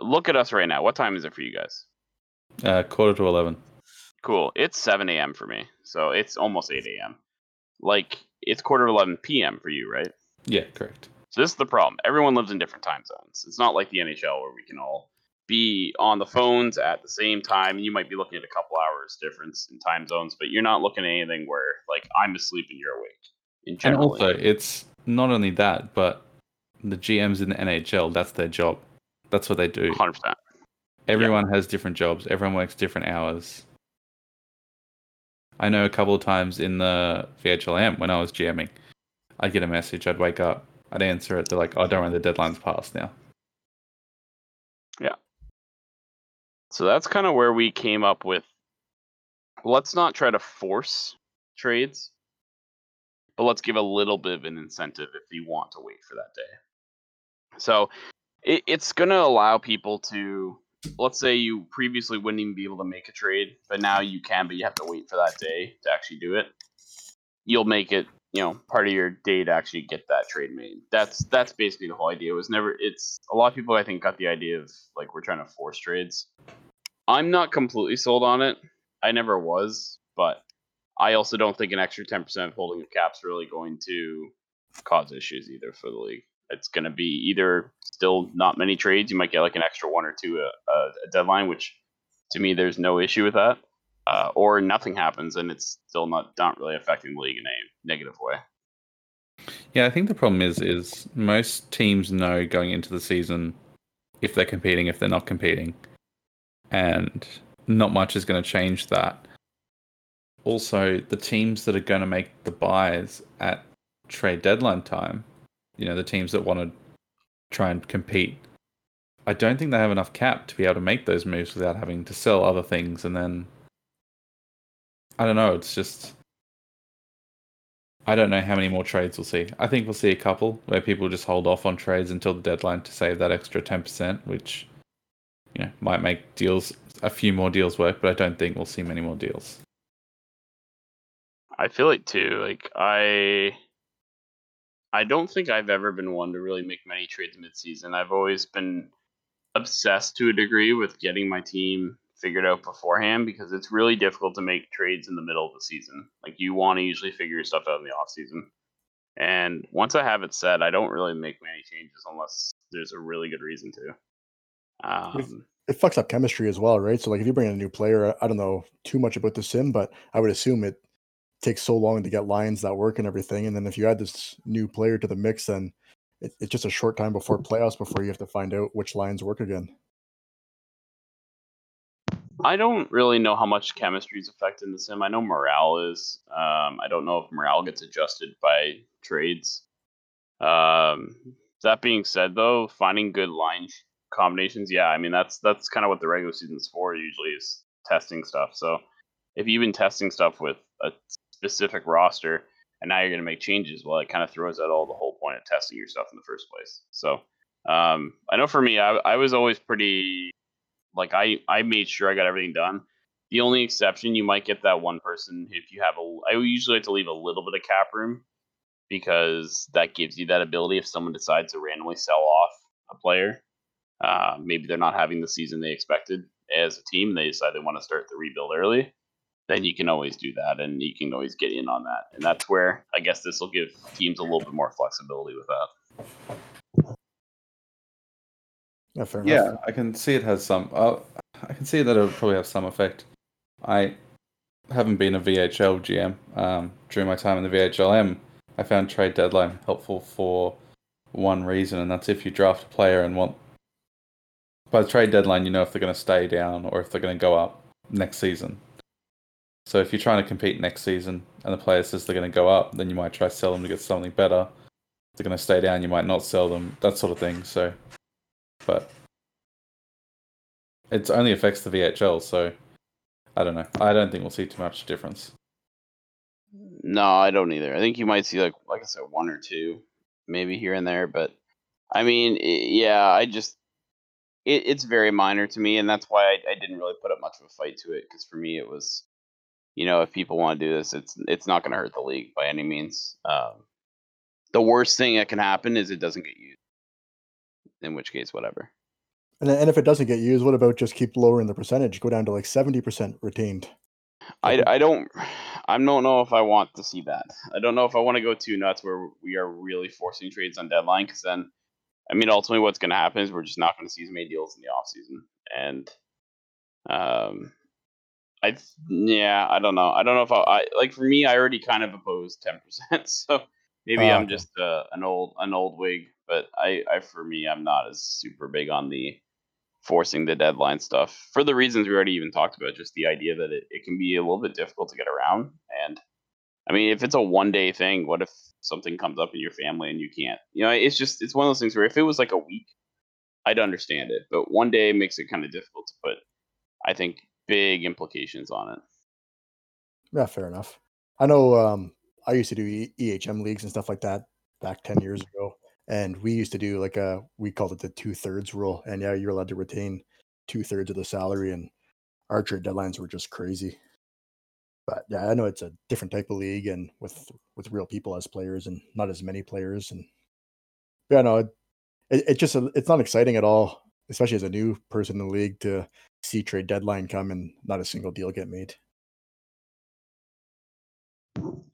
Look at us right now. What time is it for you guys? Uh, quarter to eleven. Cool. It's 7 a.m. for me, so it's almost 8 a.m. Like it's quarter to 11 p.m. for you, right? Yeah, correct. So this is the problem. Everyone lives in different time zones. It's not like the NHL where we can all be on the phones at the same time. You might be looking at a couple hours difference in time zones, but you're not looking at anything where like I'm asleep and you're awake. In And also, it's not only that, but the GMs in the NHL, that's their job. That's what they do. 100. percent Everyone has different jobs. Everyone works different hours. I know a couple of times in the VHLM when I was GMing, I'd get a message, I'd wake up, I'd answer it. They're like, "Oh, don't worry, the deadline's passed now." Yeah. So that's kind of where we came up with. Let's not try to force trades, but let's give a little bit of an incentive if you want to wait for that day. So it, it's going to allow people to, let's say you previously wouldn't even be able to make a trade, but now you can, but you have to wait for that day to actually do it. You'll make it, you know, part of your day to actually get that trade made. That's that's basically the whole idea. It was never. It's a lot of people I think got the idea of like we're trying to force trades. I'm not completely sold on it. I never was, but I also don't think an extra 10% holding of cap's really going to cause issues either for the league. It's going to be either still not many trades. You might get like an extra one or two a, uh, a deadline, which to me there's no issue with that, uh, or nothing happens and it's still not not really affecting the league in a negative way. Yeah, I think the problem is is most teams know going into the season if they're competing, if they're not competing, and not much is going to change that. Also, the teams that are going to make the buys at trade deadline time, you know, the teams that want to try and compete, I don't think they have enough cap to be able to make those moves without having to sell other things. And then, I don't know, it's just. I don't know how many more trades we'll see. I think we'll see a couple where people just hold off on trades until the deadline to save that extra 10%, which you know, might make deals a few more deals work, but I don't think we'll see many more deals. I feel it too. Like I, I don't think I've ever been one to really make many trades mid-season. I've always been obsessed to a degree with getting my team figured out beforehand because it's really difficult to make trades in the middle of the season. Like you want to usually figure your stuff out in the off season. And once I have it set, I don't really make many changes unless there's a really good reason to. Um, it fucks up chemistry as well, right? So like if you bring in a new player, I don't know too much about the sim, but I would assume it takes so long to get lines that work and everything. And then if you add this new player to the mix, then it, it's just a short time before playoffs before you have to find out which lines work again. I don't really know how much chemistry is affected in the sim. I know morale is. Um, I don't know if morale gets adjusted by trades. Um, that being said, though, finding good line combinations, yeah, I mean that's that's kind of what the regular season's for. Usually is testing stuff. So if you've been testing stuff with a specific roster and now you're going to make changes, well, it kind of throws out all the whole point of testing your stuff in the first place. So um, I know for me, I, I was always pretty like I I made sure I got everything done. The only exception you might get that one person if you have a I usually like to leave a little bit of cap room because that gives you that ability if someone decides to randomly sell off a player uh, maybe they're not having the season they expected as a team. They decide they want to start the rebuild early. Then you can always do that, and you can always get in on that. And that's where I guess this will give teams a little bit more flexibility with that. Yeah, fair yeah. I can see it has some. Uh, I can see that it'll probably have some effect. I haven't been a VHL GM um, during my time in the VHLM. I found trade deadline helpful for one reason, and that's if you draft a player and want by the trade deadline, you know if they're going to stay down or if they're going to go up next season. So if you're trying to compete next season and the player says they're going to go up, then you might try sell them to get something better. If they're going to stay down, you might not sell them. That sort of thing. So, but it only affects the VHL. So I don't know. I don't think we'll see too much difference. No, I don't either. I think you might see like like I said, one or two, maybe here and there. But I mean, yeah, I just it, it's very minor to me, and that's why I, I didn't really put up much of a fight to it. Because for me, it was, you know, if people want to do this, it's it's not going to hurt the league by any means. Um, the worst thing that can happen is it doesn't get used. In which case, whatever. And and if it doesn't get used, what about just keep lowering the percentage, go down to like seventy percent retained? I, I don't I don't know if I want to see that. I don't know if I want to go too nuts where we are really forcing trades on deadline because then I mean, ultimately, what's going to happen is we're just not going to see as many deals in the off season, and um, I yeah, I don't know. I don't know if I, I like for me, I already kind of opposed ten percent, *laughs* so maybe Oh, I'm just uh, an old an old wig. But I, I for me, I'm not as super big on the forcing the deadline stuff for the reasons we already even talked about. Just the idea that it, it can be a little bit difficult to get around, and I mean, if it's a one day thing, what if something comes up in your family and you can't? You know, it's just it's one of those things where if it was like a week, I'd understand it, but one day makes it kind of difficult to put. I think big implications on it. Yeah, fair enough. I know um, I used to do e- EHM leagues and stuff like that back 10 years ago. and we used to do like a we called it the two thirds rule, and yeah, you're allowed to retain two thirds of the salary, and our trade deadlines were just crazy. But yeah, I know it's a different type of league, and with with real people as players, and not as many players, and yeah, no, it, it, it just it's not exciting at all, especially as a new person in the league to see trade deadline come and not a single deal get made.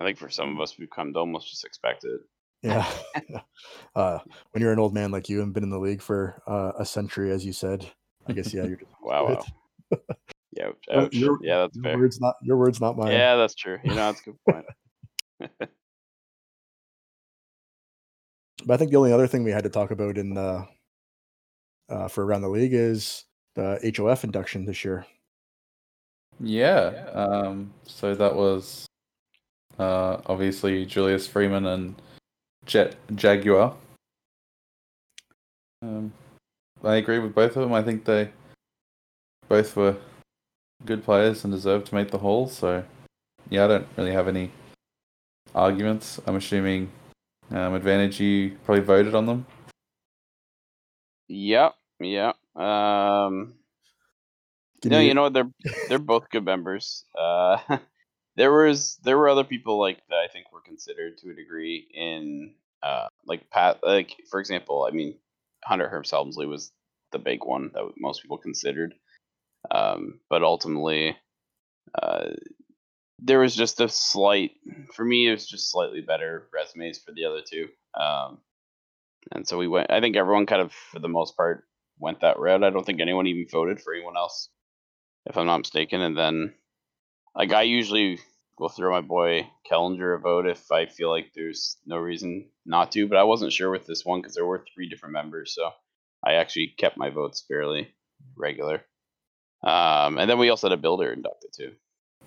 I think for some of us, we've come to almost just expect it. Yeah. *laughs* *laughs* uh, when you're an old man like you and been in the league for uh, a century, as you said, I guess yeah, you're just *laughs* Wow, wow. Yeah, Your- ouch. your- yeah, that's your fair. words not your words, not mine. Yeah, that's true. You know, that's a good point. But I think the only other thing we had to talk about in uh, uh, for around the league is the HOF induction this year. Yeah. Um, so that was uh, obviously Julius Freeman and Jet Jaguar. Um, I agree with both of them. I think they both were good players and deserved to make the hall. So, yeah, I don't really have any arguments. I'm assuming um, advantage you probably voted on them. Yep, yep. Um, Can no, you know? They're they're *laughs* both good members. Uh, *laughs* there was there were other people like that I think were considered to a degree in uh like Pat like for example I mean Hunter Hearst Helmsley was the big one that most people considered, um, but ultimately uh, there was just a slight for me it was just slightly better resumes for the other two, um, and so we went. I think everyone kind of for the most part went that route. I don't think anyone even voted for anyone else if I'm not mistaken. And then, like, I usually will throw my boy Kellinger a vote if I feel like there's no reason not to. But I wasn't sure with this one because there were three different members, so I actually kept my votes fairly regular. Um, and then we also had a builder inducted too.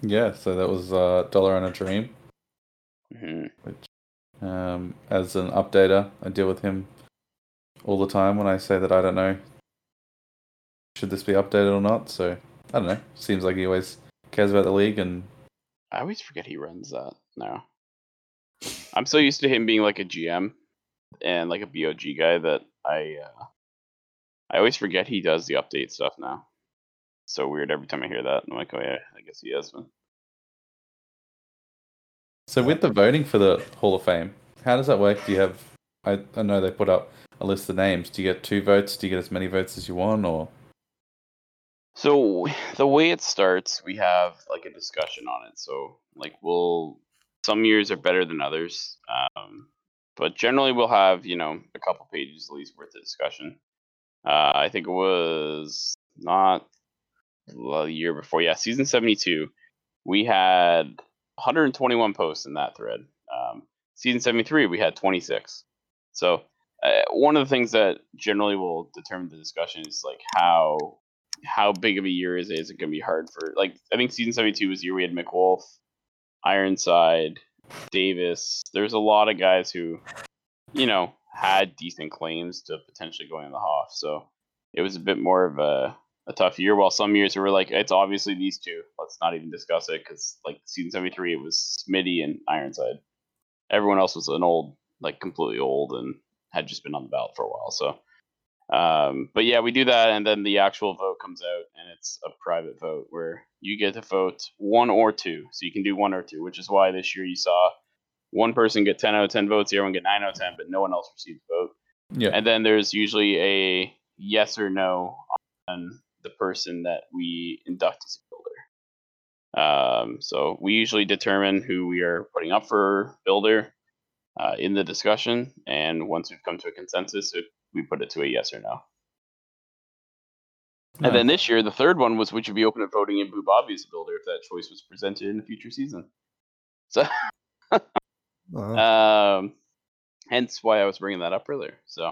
Yeah, so that was uh, Dollar and a Dream. hmm Um, as an updater, I deal with him all the time when I say that I don't know should this be updated or not. So I don't know. Seems like he always cares about the league, and I always forget he runs that now. I'm so used to him being like a GM and like a BOG guy that I uh, I always forget he does the update stuff now. So weird every time I hear that. I'm like, oh yeah, I guess he has been. so with the voting for the Hall of Fame, how does that work? Do you have? I, I know they put up a list of names. Do you get two votes? Do you get as many votes as you want, or So *sighs* the way it starts, we have like a discussion on it. So like we'll some years are better than others, um, but generally we'll have you know a couple pages at least worth of discussion. Uh, I think it was not the year before, yeah, season seventy two. We had 121 posts in that thread. Um, season 73, we had 26. So uh, one of the things that generally will determine the discussion is like how how big of a year is it? Is it going to be hard for like I think season 72 was the year we had McWolf, Ironside, Davis. There's a lot of guys who, you know, had decent claims to potentially going in the HOF. So it was a bit more of a, a tough year. While some years we were like, it's obviously these two. Let's not even discuss it because like season 73, it was Smitty and Ironside. Everyone else was an old, like completely old and had just been on the ballot for a while. So um, but yeah, we do that, and then the actual vote comes out, and it's a private vote where you get to vote one or two. So you can do one or two, which is why this year you saw one person get 10 out of 10 votes, the other one get 9 out of 10, but no one else received a vote. yeah? And then there's usually a yes or no on the person that we induct as a builder. Um, so we usually determine who we are putting up for builder uh, in the discussion, and once we've come to a consensus, it, we put it to a yes or no. And then this year, the third one was would you be open to voting in Boo Bobby as a builder if that choice was presented in a future season? So, *laughs* Uh, um, hence why I was bringing that up earlier. So,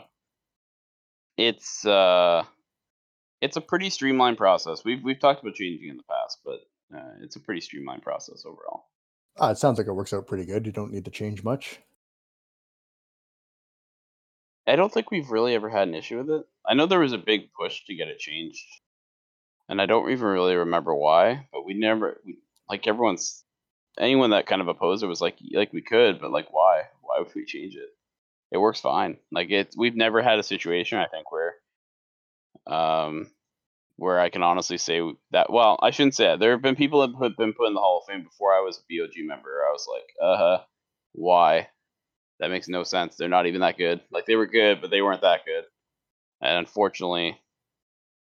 it's uh, it's a pretty streamlined process. We've we've talked about changing in the past, but uh, it's a pretty streamlined process overall. ah, it sounds like it works out pretty good. You don't need to change much. I don't think we've really ever had an issue with it. I know there was a big push to get it changed, and I don't even really remember why. But we never, we, like everyone's, anyone that kind of opposed it was like, like we could, but like why? Why would we change it? it works fine. Like it, we've never had a situation I think where, um, where I can honestly say that. Well, I shouldn't say that. There have been people that have been put in the Hall of Fame before I was a BOG member. I was like, uh huh, why? That makes no sense. They're not even that good. Like they were good, but they weren't that good. And unfortunately,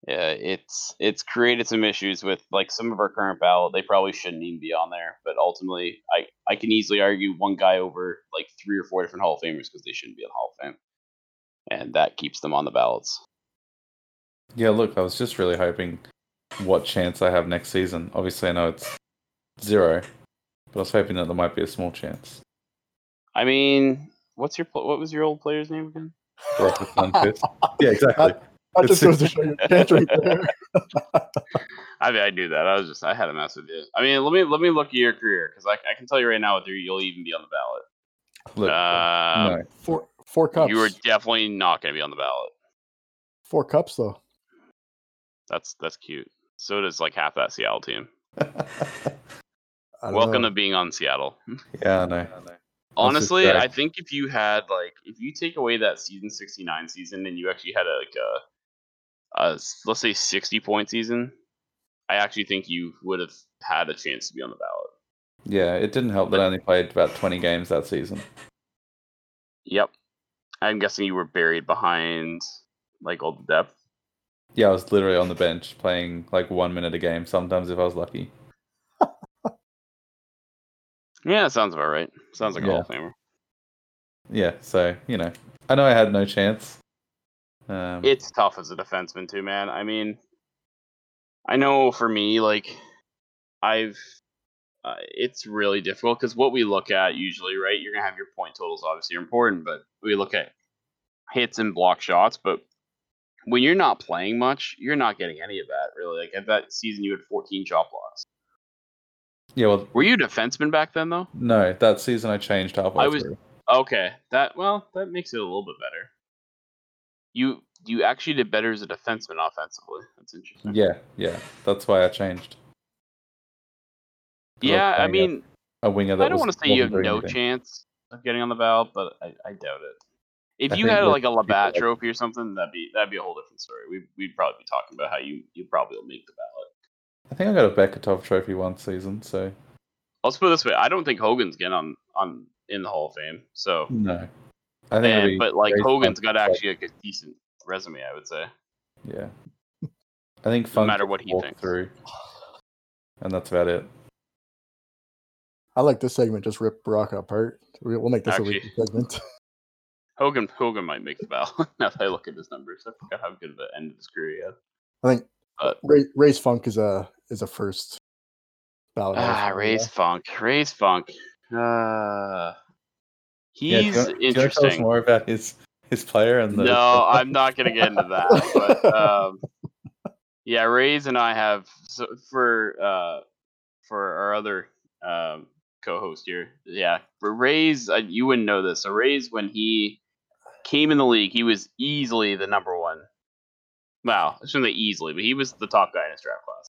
yeah, it's it's created some issues with like some of our current ballot. They probably shouldn't even be on there. But ultimately, I I can easily argue one guy over like three or four different Hall of Famers because they shouldn't be in the Hall of Fame, and that keeps them on the ballots. Yeah, look, I was just really hoping what chance I have next season. Obviously, I know it's zero, but I was hoping that there might be a small chance. I mean, what's your what was your old player's name again? *laughs* Yeah, exactly. I just goes to show your chance right there. *laughs* I mean, I knew that. I was just I had a mess with you. I mean, let me let me look at your career because I, I can tell you right now, whether you'll even be on the ballot. Look, Um, no. Four four cups. You are definitely not going to be on the ballot. four cups though. That's that's cute. So does like half that Seattle team. *laughs* Welcome know. to being on Seattle. yeah, I know. Honestly. I think if you had like if you take away that season sixty nine season and you actually had a like a let's say sixty point season, I actually think you would have had a chance to be on the ballot. Yeah, it didn't help that I only played about 20 games that season. Yep. I'm guessing you were buried behind like all the depth. Yeah, I was literally on the bench playing like one minute a game, sometimes if I was lucky. *laughs* Yeah, that sounds about right. Sounds like a Hall of Famer. Yeah, so, you know, I know I had no chance. Um, It's tough as a defenseman too, man. I mean, I know for me, like, I've, uh, it's really difficult because what we look at usually, right? You're gonna have your point totals, obviously, are important, but we look at hits and block shots. But when you're not playing much, you're not getting any of that really. Like at that season, you had 14 shot blocks. Yeah, well, Were you a defenseman back then, though? no, that season I changed halfway I was- through. Okay, that well, that makes it a little bit better. You you actually did better as a defenseman offensively. That's interesting. Yeah, yeah, that's why I changed. Yeah, I a- mean, a winger that I don't want to say you have no anything. chance of getting on the ballot, but I, I doubt it. If I you had like a Labatt like- trophy or something, that'd be that'd be a whole different story. We'd we'd probably be talking about how you you probably will make the ballot. I think I got a Bekatov trophy one season, so Let's put it this way: I don't think Hogan's getting on on in the Hall of Fame. So, no. I think and, but like Hogan's got actually like a decent resume, I would say. Yeah. I think No matter what he walk thinks. through. And that's about it. I like this segment. Just rip Baraka apart. We- We'll make this Actually- a weekly segment. *laughs* Hogan Hogan might make the ballot *laughs* now that I look at his numbers. I forgot how good of an end of his career he had. I think Uh, Ray, Ray's Funk is a is a first ballot. Ah, Ray's yeah. Funk. Ray's Funk. Uh, Yeah, do you he's do you tell us interesting. more about his his player and the No, I'm not gonna get into that. *laughs* But um, yeah, Rays and I have so for uh, for our other um, co-host here. Yeah, for Rays, uh, you wouldn't know this. So Rays, when he came in the league, he was easily the number one. Well, I shouldn't say easily, but he was the top guy in his draft class.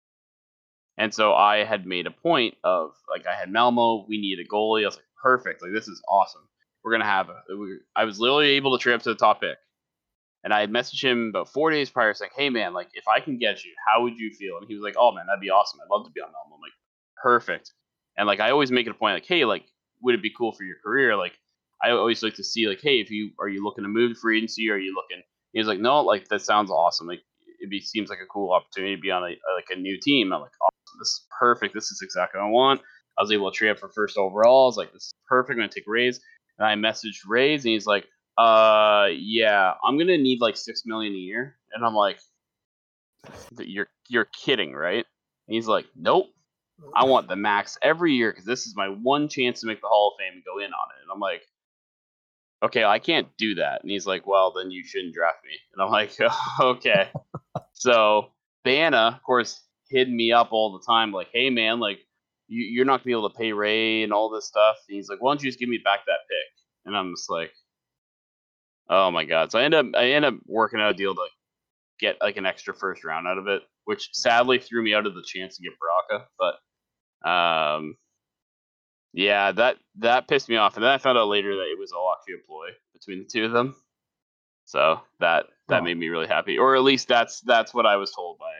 And so I had made a point of like I had Malmo, we need a goalie. I was like, perfect, like this is awesome. We're gonna have a. we- I was literally able to trade up to the top pick, and I had messaged him about four days prior, saying, "Hey man, like if I can get you, how would you feel?" And he was like, "Oh man, that'd be awesome. I'd love to be on Malmo." I'm like, "Perfect." And like I always make it a point, like, "Hey, like would it be cool for your career?" Like I always like to see, like, "Hey, if you are you looking to move to free agency? Are you looking?" He was like, "No, like that sounds awesome. Like it be, seems like a cool opportunity to be on a like a new team." I'm like, "Awesome, this is perfect. This is exactly what I want." I was able to trade up for first overall. I was like, "This is perfect. I'm gonna take Rays." And I messaged Rays, and he's like, "Uh, yeah, I'm gonna need like six million a year." And I'm like, "You're you're kidding, right?" And he's like, "Nope." I want the max every year because this is my one chance to make the Hall of Fame and go in on it. And I'm like, okay, I can't do that. And he's like, well, then you shouldn't draft me. And I'm like, *laughs* okay. so Banna, of course, hid me up all the time, like, hey man, like you, you're not gonna be able to pay Ray and all this stuff. And he's like, why don't you just give me back that pick? And I'm just like, oh my god. So I end up I end up working out a deal to get like an extra first round out of it, which sadly threw me out of the chance to get Baraka. But um, Yeah, that that pissed me off, and then I found out later that it was all actually a ploy between the two of them. So that that Oh. made me really happy, or at least that's that's what I was told by.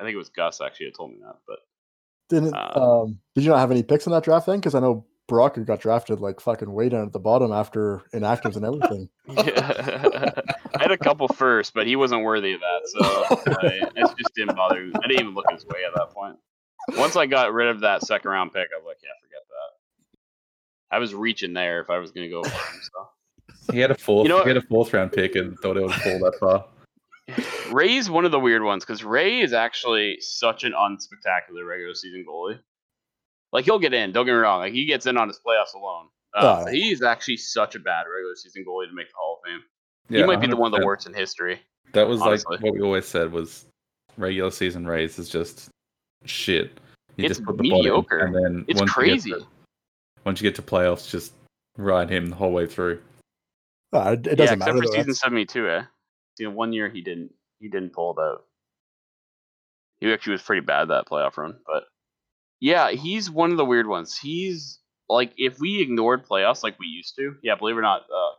I think it was Gus actually that told me that, but Didn't Um, um, did you not have any picks in that draft then? Because I know Baraka got drafted like fucking way down at the bottom after inactives and everything. *laughs* yeah. *laughs* I had a couple first, but he wasn't worthy of that, so I, it just didn't bother. I didn't even look his way at that point. Once I got rid of that second round pick, I was like, yeah. I was reaching there if I was going to go *laughs* for him. So He had a fourth. You know what- he had a fourth round pick and thought it would fall that far. *laughs* Ray's one of the weird ones because Ray is actually such an unspectacular regular season goalie. Like he'll get in, don't get me wrong. Like he gets in on his playoffs alone. Uh, Oh. He's actually such a bad regular season goalie to make the Hall of Fame. he Yeah, might be the one of the worst in history. That was honestly. like what we always said was regular season raise is just shit. You It's just put the bottom, mediocre. and then It's once you crazy. get to- once you get to playoffs, just ride him the whole way through. Uh, it, it doesn't except matter. for season seventy two, eh? You know, one year he didn't he didn't pull it out. He actually was pretty bad that playoff run, but yeah, he's one of the weird ones. He's like if we ignored playoffs like we used to, yeah, believe it or not, uh,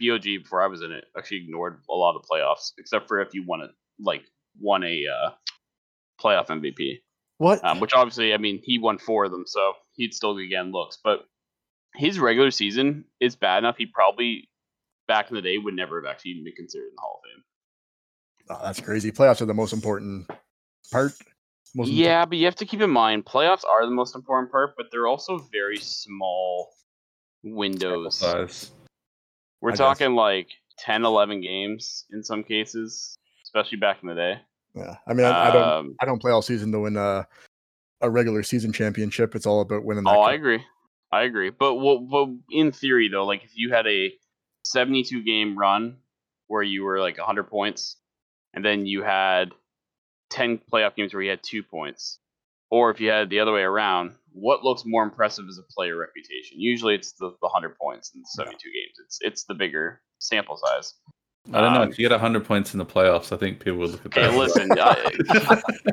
BOG before I was in it actually ignored a lot of playoffs, except for if you won it like won a uh, playoff MVP What? um, which obviously, I mean, he won four of them, so he'd still be getting looks. But his regular season is bad enough. He probably back in the day would never have actually even been considered in the Hall of Fame. Oh, that's crazy. Playoffs are the most important part. Most impor- Yeah, but you have to keep in mind playoffs are the most important part, but they're also very small windows. Size. We're I guess. talking like 10, 11 games in some cases, especially back in the day. Yeah. I mean, I, I don't. Um, I don't play all season to win a, a regular season championship. It's all about winning. Oh, I agree. I agree. But what, but in theory though, like if you had a 72 game run where you were like 100 points and then you had 10 playoff games where you had 2 points or if you had the other way around, what looks more impressive as a player reputation? Usually it's the, the 100 points in 72 games. It's it's the bigger sample size. I don't know. Um, If you get hundred points in the playoffs, I think people would look at Hey, that. listen, *laughs* I,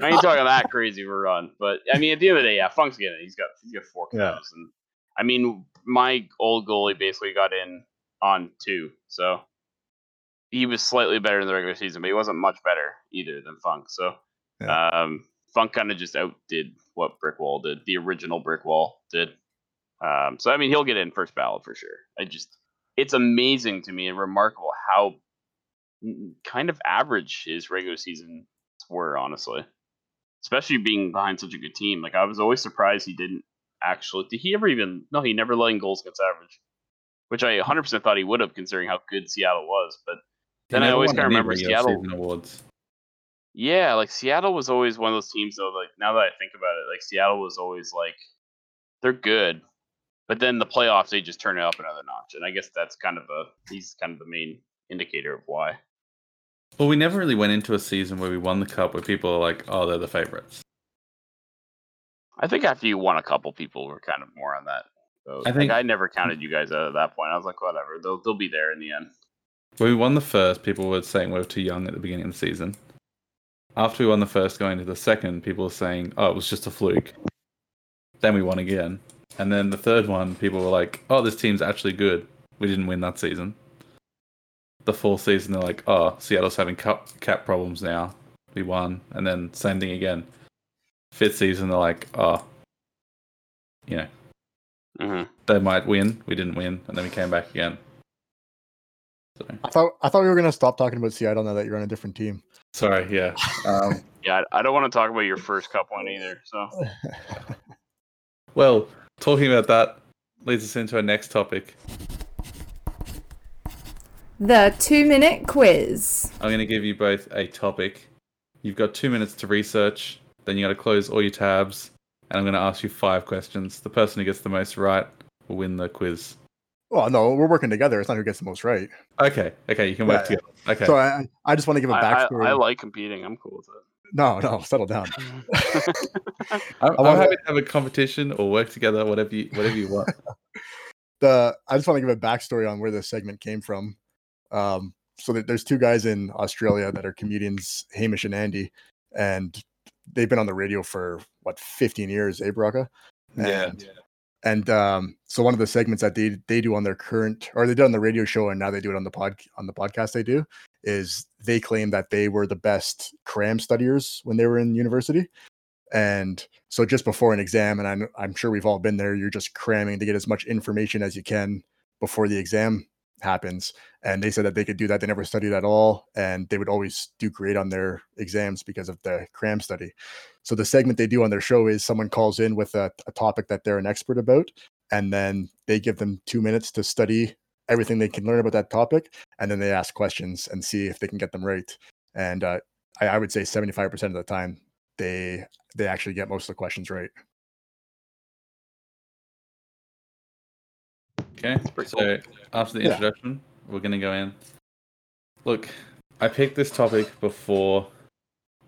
I ain't talking that crazy of a run, but I mean, at the end of the day, yeah, Funk's getting it. He's got he's got four Yeah. caps, and I mean, my old goalie basically got in on two, so he was slightly better in the regular season, but he wasn't much better either than Funk. So, um, Funk kind of just outdid what Brickwall did, the original Brickwall did. Um, so I mean, he'll get in first ballot for sure. I just, it's amazing to me and remarkable how n- kind of average his regular season were, honestly. Especially being behind such a good team. Like I was always surprised he didn't actually. Did he ever even? No, he never let in goals against average, which I 100% thought he would have, considering how good Seattle was. But He then I always kinda remember regular Seattle- awards. yeah, like Seattle was always one of those teams, though. Like now that I think about it, like Seattle was always like they're good, but then the playoffs they just turn it up another notch, and I guess that's kind of a he's kind of the main indicator of why. Well, we never really went into a season where we won the cup where people are like, "Oh, they're the favorites." I think after you won a couple, people were kind of more on that. I think- think I never counted you guys out at that point. I was like, whatever, they'll they'll be there in the end. When we won the first, people were saying we were too young at the beginning of the season. After we won the first, going to the second, people were saying, "Oh, it was just a fluke." Then we won again, and then the third one, people were like, "Oh, this team's actually good. We didn't win that season." The fourth season, they're like, "Oh, Seattle's having cap cap problems now. We won," and then same thing again. Fifth season, they're like, "Oh, you know, hmm they might win. We didn't win, and then we came back again." So, I thought I thought we were gonna stop talking about Seattle now that you're on a different team. sorry, yeah. Um, *laughs* Yeah, I I don't want to talk about your first cup one either. So Well, talking about that leads us into our next topic. The two minute quiz. I'm going to give you both a topic. You've got two minutes to research, then you got to close all your tabs, and I'm going to ask you five questions. The person who gets the most right will win the quiz. well, no, we're working together. It's not who gets the most right. Okay, okay, you can work Yeah, together. Okay. So I, I just want to give a backstory. I like competing. I'm cool with it. no, no, settle down. *laughs* I'm, I I'm wanna- happy to have a competition or work together, whatever you, whatever you want. *laughs* the I just want to give a backstory on where this segment came from. Um, so there's two guys in Australia that are comedians, Hamish and Andy, and they've been on the radio for what 15 years, eh, Braca? Yeah. And And um, so one of the segments that they they do on their current or they did on the radio show and now they do it on the pod on the podcast they do is they claim that they were the best cram studiers when they were in university. And so just before an exam, and I'm I'm sure we've all been there, you're just cramming to get as much information as you can before the exam happens. And they said that they could do that. They never studied at all, and they would always do great on their exams because of the cram study. So the segment they do on their show is someone calls in with a, a topic that they're an expert about, and then they give them two minutes to study everything they can learn about that topic, and then they ask questions and see if they can get them right. And uh, I, I would say 75% of the time they they actually get most of the questions right. Okay. pretty So after the Yeah. introduction, we're gonna go in. Look, I picked this topic before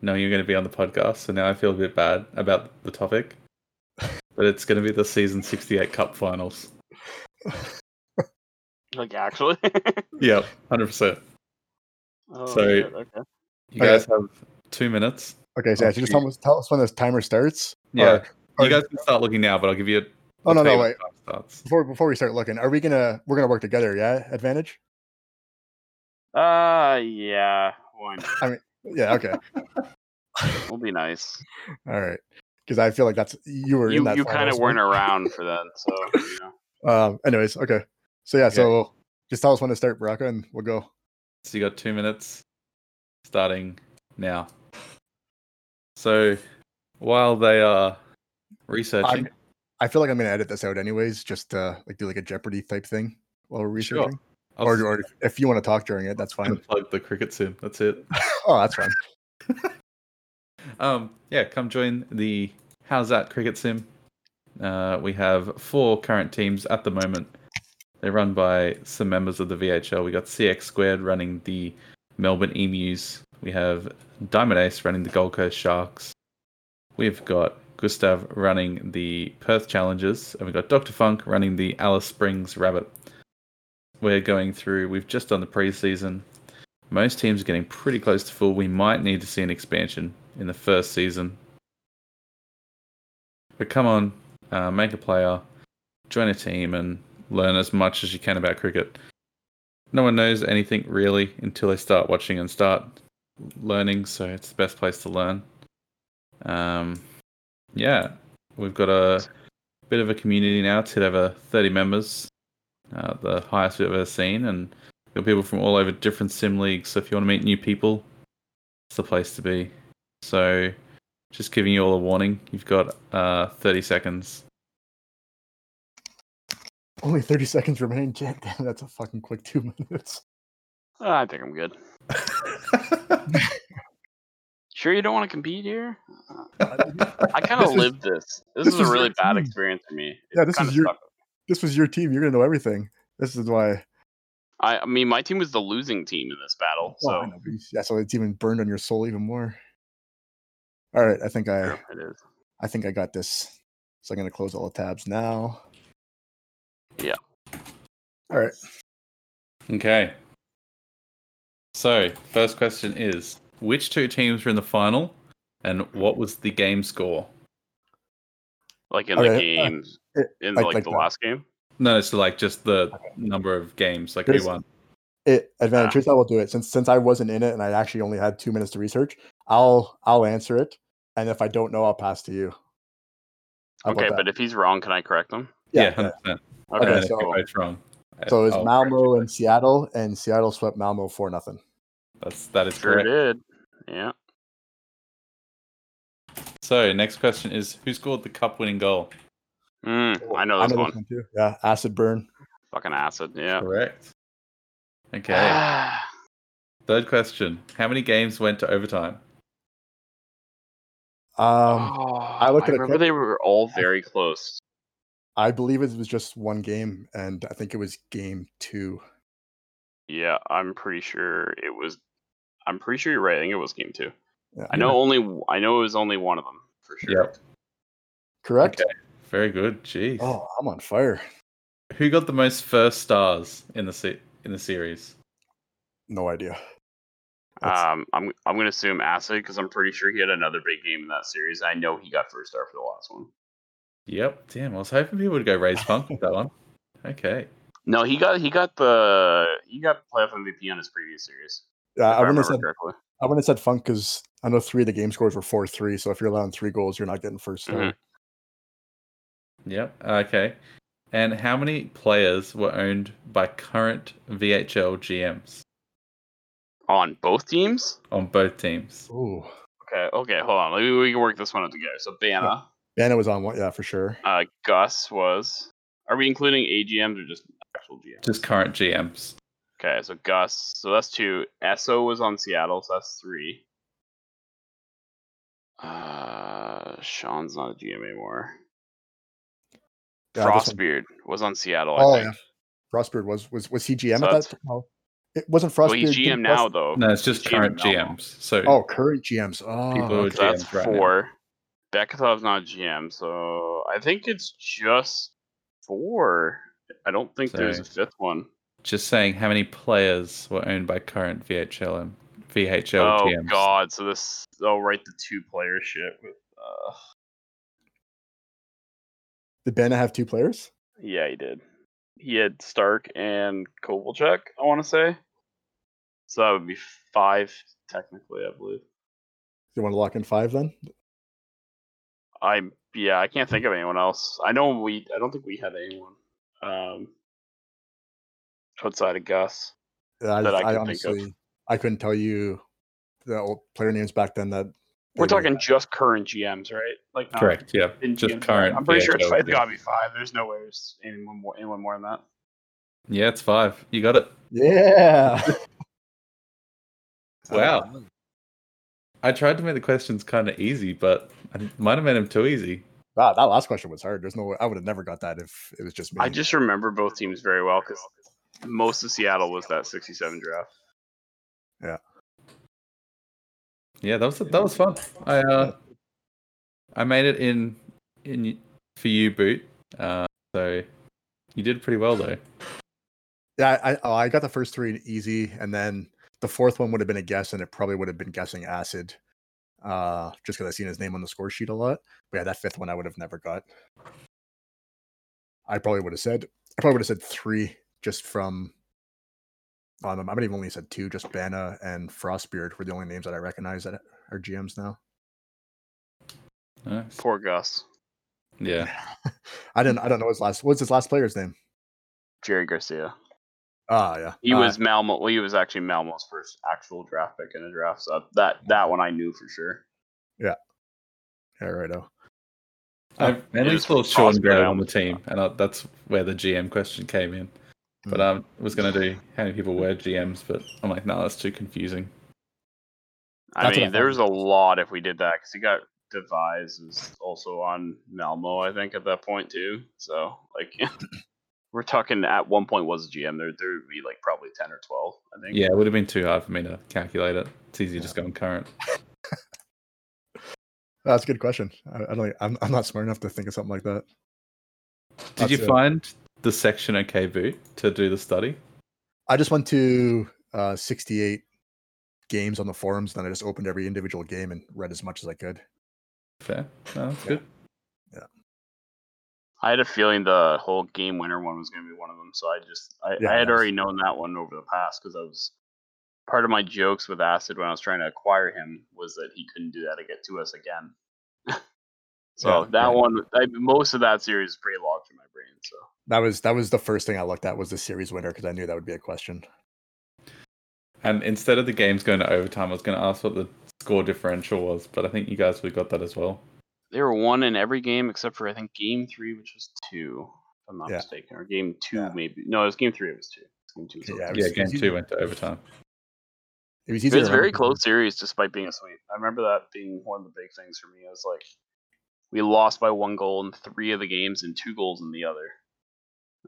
knowing you're gonna be on the podcast, so now I feel a bit bad about the topic. *laughs* But it's gonna be the season sixty eight cup finals. Like actually. *laughs* Yep, hundred percent. oh, So- shit, okay. You Okay. guys have two minutes. Okay, so Oh, just tell us, tell us when this timer starts. Yeah. Or- or- You guys can start looking now, but I'll give you a Oh I'll no, no, wait. time starts. Before before we start looking, are we gonna we're gonna work together? Yeah, advantage. Uh, yeah. Why not? Yeah, okay, *laughs* We'll be nice. all right. Because I feel like that's you were in You that. you kind of weren't around for that, so *laughs* you know. Um. Anyways, okay. So yeah, Okay. so just tell us when to start, Baraka, and we'll go. So you got two minutes starting now. So while they are researching, I feel like I'm gonna edit this out anyways, just to like do like a Jeopardy type thing while we're researching. I'll Or, or if you want to talk during it, that's fine. unplug the cricket sim. That's it. *laughs* Oh, that's fine. *laughs* Um, yeah, come join the How's That Cricket Sim. Uh, we have four current teams at the moment. They're run by some members of the VHL. We got CX Squared running the Melbourne Emus. We have Diamond Ace running the Gold Coast Sharks. We've got Gustav running the Perth Challengers, and we've got Dr. Funk running the Alice Springs Rabbit. We're going through, we've just done the preseason. Most teams are getting pretty close to full. We might need to see an expansion in the first season. But come on, uh, make a player, join a team, and learn as much as you can about cricket. No one knows anything really until they start watching and start learning, so it's the best place to learn. Um, yeah, we've got a bit of a community now. It's hit over 30 members, uh, the highest we've ever seen, and we've got people from all over different sim leagues. So if you want to meet new people, it's the place to be. So, just giving you all a warning. You've got uh, 30 seconds. Only 30 seconds remaining. *laughs* Damn, damn, that's a fucking quick two minutes. I think I'm good. *laughs* Sure, you don't want to compete here? Uh, uh, I *laughs* kind This of is- lived this. This, this is was a really bad team. experience for me. Yeah, this is your- sucked. This was your team. You're gonna know everything. This is why. I, I mean, my team was the losing team in this battle, Oh, so I know, but yeah, so it's even burned on your soul even more. All right, I think I Sure, it is. I think I got this. So I'm gonna close all the tabs now. Yeah. All right. Okay. So, first question is which two teams were in the final and what was the game score? Like in the game, uh, it- in like- like, like the the- last game. No, it's like just the number of games, like Here's- who won. It advantage. Ah. Here's how we'll do it. Since since I wasn't in it and I actually only had two minutes to research, I'll I'll answer it, and if I don't know, I'll pass to you. How Okay, but if he's wrong, can I correct him? Yeah, yeah. 100%. Okay, and then if so- you're wrong. So it's I'll Malmo you. and Seattle, and Seattle swept Malmo for nothing. That's, that is sure correct. did. Yeah. So, next question is who scored the cup winning goal? Mm, I know I know one. this one too. Yeah, acid burn. Fucking acid. Yeah. Correct. Okay. *sighs* Third question How many games went to overtime? Um, I look at a remember clip- they were all very close. I believe it was just one game, and I think it was game two. Yeah, I'm pretty sure it was. I'm pretty sure you're right. I think it was game two. Yeah. I know only. I know it was only one of them for sure. Yep. Correct. Okay. Very good. Jeez. Oh, I'm on fire. Who got the most first stars in the se- in the series? No idea. That's- Um, I'm I'm gonna assume Acid because I'm pretty sure he had another big game in that series. I know he got first star for the last one. Yep. Damn. I was hoping people would go raise *laughs* funk with that one. Okay. No, he got he got the he got playoff MVP on his previous series. Yeah, if I wouldn't have said correctly. I wouldn't have said Funk because I know three of the game scores were four three. So if you're allowing three goals, you're not getting 1st star. Mhm. Yep. Okay. And how many players were owned by current VHL GMs On both teams? on both teams? Ooh, Okay, okay, hold on. Maybe we can work this one out together. So Bana, Banna was on one, yeah, for sure. uh, Gus was. Are we including AGMs or just actual GMs? Just current GMs. Okay, so Gus, so that's two. Esso was on Seattle, so that's three. Uh, Sean's not a GM anymore. Yeah, this Frostbeard was on Seattle. I Oh think. yeah, Frostbeard was was was he GM So at that's- that? No, it wasn't Frostbeard. Well, he's Big GM now Frost- though. No, it's just He's GM current. GMs. So Oh, current GMs. Oh, People okay. So that's GMs right now. four. Bekatov's not a GM, so I think it's just four. I don't think there's a fifth one. Just saying how many players were owned by current VHL and VHL Oh GMs. god, so this oh right the two player shit with uh Did Banna have two players? yeah he did. He had Stark and Kovalchuk, I wanna say. So that would be five technically, I believe. You want to lock in five then? I yeah, I can't think of anyone else. I know we I don't think we had anyone. Um outside of Gus. I, That I I can think of. honestly I couldn't tell you the old player names back then. That We're they were- talking just current GMs, right? Like not Correct. Yeah. Just GMs. current. I'm pretty sure it's, it's gotta be five. There's no way there's anyone more anyone more than that. Yeah, it's five. You got it. Yeah. *laughs* Wow. *laughs* I tried to make the questions kind of easy, but I might have made them too easy. Wow, that last question was hard. There's no way I would have never got that if it was just me. I just remember both teams very well because most of Seattle was that 67 draft. Yeah, Yeah, that was that was fun. I uh, I made it in in for you, boot. Uh, so you did pretty well though. yeah, I oh, I got the first three easy, and then the fourth one would have been a guess, and it probably would have been guessing acid. Uh, just because I seen his name on the score sheet a lot. But yeah, that fifth one I would have never got. I probably would have said I probably would have said three just from. Um, I might have only said two. Just Banna and Frostbeard were the only names that I recognize that are GMs now. Nice. Poor Gus. Yeah. *laughs* I didn't. I don't know his last. What's his last player's name? Jerry Garcia. Ah, yeah. He Uh, was Malmo. Well, he was actually Malmo's first actual draft pick in a draft. So that that one I knew for sure. yeah, Yeah, righto. I mainly is saw Sean Oscar on the team, and I, that's where the GM question came in. But Mm. um, I was gonna do how many people were GMs, but I'm like, no, that's too confusing. I That's what I mean, there was a lot if we did that because he got Devise was also on Malmo, I think, at that point too. So like, *laughs* we're talking at one point was a GM. There there would be like probably ten or twelve. I think. Yeah, it would have been too hard for me to calculate it. It's easy just going current. *laughs* That's a good question. I, I don't. think- I'm. I'm not smart enough to think of something like that. Did you it. find the section okay, boot, to do the study? I just went to uh, 68 games on the forums, then I just opened every individual game and read as much as I could. Fair. No, that's Yeah. good. Yeah. I had a feeling the whole game winner one was going to be one of them, so I just I, Yeah, I had that already known that one over the past because I was part of my jokes with Acid when I was trying to acquire him was that he couldn't do that to get to us again. *laughs* so Yeah, that yeah. one, I, most of that series is pretty locked in my brain. So That was that was the first thing I looked at was the series winner because I knew that would be a question. And instead of the games going to overtime, I was going to ask what the score differential was, but I think you guys would have got that as well. they were one in every game except for I think game three, which was two, if I'm not Yeah. mistaken, or game two Yeah. maybe. No, it was game three. It was two. Game two. was Yeah, overtime. it Yeah, was- game easy- two went to overtime. It was It was a very close series despite being a sweep. I remember that being one of the big things for me. It was like we lost by one goal in three of the games and two goals in the other.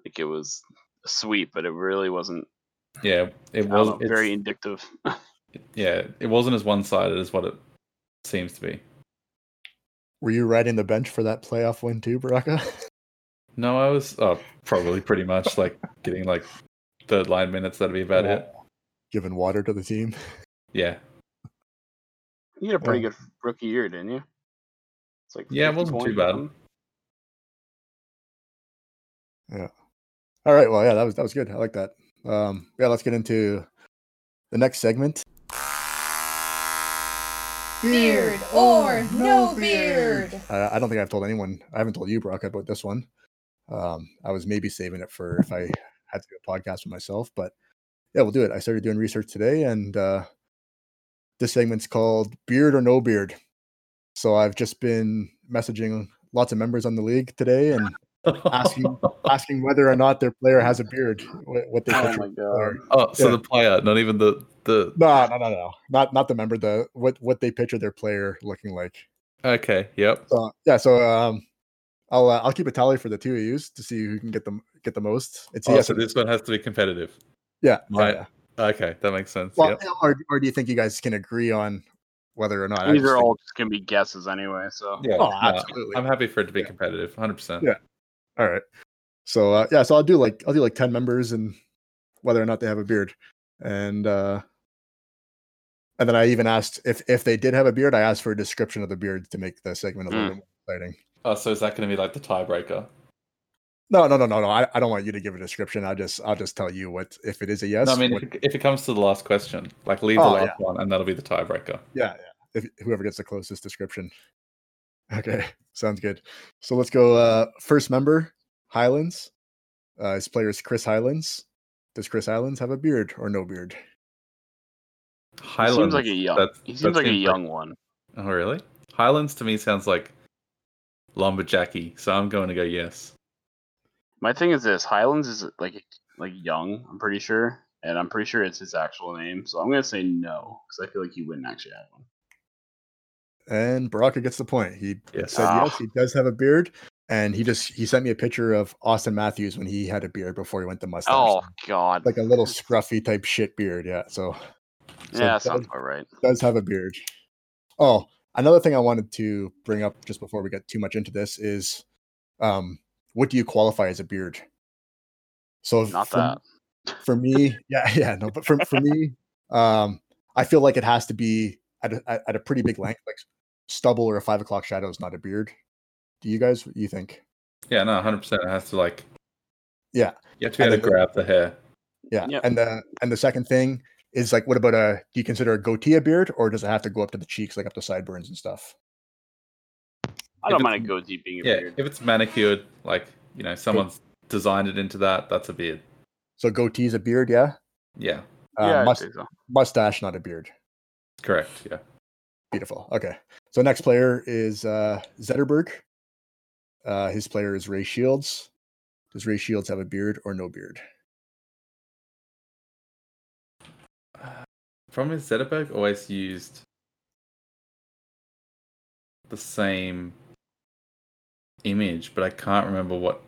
Like it was a sweep, but it really wasn't Yeah, it I don't was know, very indicative. *laughs* Yeah, it wasn't as one-sided as what it seems to be. Were you riding the bench for that playoff win too, Baraka? *laughs* No, I was oh, probably pretty much like getting like third line minutes. That'd be about it. Giving water to the team. Yeah, you had a pretty Yeah. good rookie year, didn't you? It's like Yeah, it wasn't too points or bad. something. All right. Well, yeah, that was that was good. I like that. Um, yeah, let's get into the next segment. Beard or no beard? I, I don't think I've told anyone. I haven't told you, Brock, about this one. Um, I was maybe saving it for if I had to do a podcast with myself, but yeah, we'll do it. I started doing research today, and uh, this segment's called "Beard or No Beard." So I've just been messaging lots of members on the league today and asking *laughs* asking whether or not their player has a beard. What, what they Oh picture my the player. god. oh, so Yeah. the player, not even the the. No, no, no, no, not not the member. The what what they picture their player looking like. Okay. Yep. So yeah, so um, I'll uh, I'll keep a tally for the two of you to see who can get them get the most. It's Oh, yes. so this one has to be competitive. yeah, yeah, right. yeah. Okay, that makes sense. Well, yep. or or do you think you guys can agree on whether or not? I These just are think- all just gonna be guesses anyway. So Yeah. Oh, no, absolutely. I'm happy for it to be Yeah. competitive. 100. percent Yeah. all right. So uh, yeah, so I'll do like I'll do like ten members and whether or not they have a beard, and uh and then I even asked if if they did have a beard. I asked for a description of the beard to make the segment a little Mm. bit more exciting. Oh, so is that going to be like the tiebreaker? No, no, no, no, no. I, I don't want you to give a description. I'll just I'll just tell you what if it is a yes. no, I mean, what- if it, if it comes to the last question, like leave the Oh, last one, and that'll be the tiebreaker. Yeah, yeah. If whoever gets the closest description. Okay, *laughs* sounds good. So let's go. Uh, first member, Highlands. Uh, his player is Chris Highlands. Does Chris Highlands have a beard or no beard? he Highlands. seems like a young. that- he that seems like a seems young one. Oh, really? Highlands to me sounds like lumberjacky, so I'm going to go yes. My thing is this: Highlands is like like young. I'm pretty sure, and I'm pretty sure it's his actual name. So I'm gonna say no because I feel like he wouldn't actually have one. And Baraka gets the point. He Yes. said Ah. yes, he does have a beard, and he just he sent me a picture of Auston Matthews when he had a beard before he went to mustache. Oh God. like a little scruffy type shit beard. Yeah, so so yeah, sounds about right. does have a beard. Oh, another thing I wanted to bring up just before we get too much into this is, um, what do you qualify as a beard? So Not for, that. for me, *laughs* yeah, yeah, no, but for for me, um, I feel like it has to be at a, at- at a pretty big length, like stubble or a five o'clock shadow is not a beard. Do you guys? What you think? Yeah, no, 100. percent It has to like. Yeah. You have to be And able to grab the hair. Yeah, Yep. and the and the second thing is like, what about a? Do you consider a goatee a beard, or does it have to go up to the cheeks, like up to sideburns and stuff? I don't mind a goatee being a Yeah, beard. if it's manicured, like you know, someone's designed it into that. That's a beard. So goatee's a beard, yeah. Yeah, Uh, yeah, must- so. mustache, not a beard. correct. Yeah. Beautiful. Okay. So next player is uh Zetterberg. Uh his player is Ray Shields. Does Ray Shields have a beard or no beard? Problem is Zetterberg always used the same image, but I can't remember what.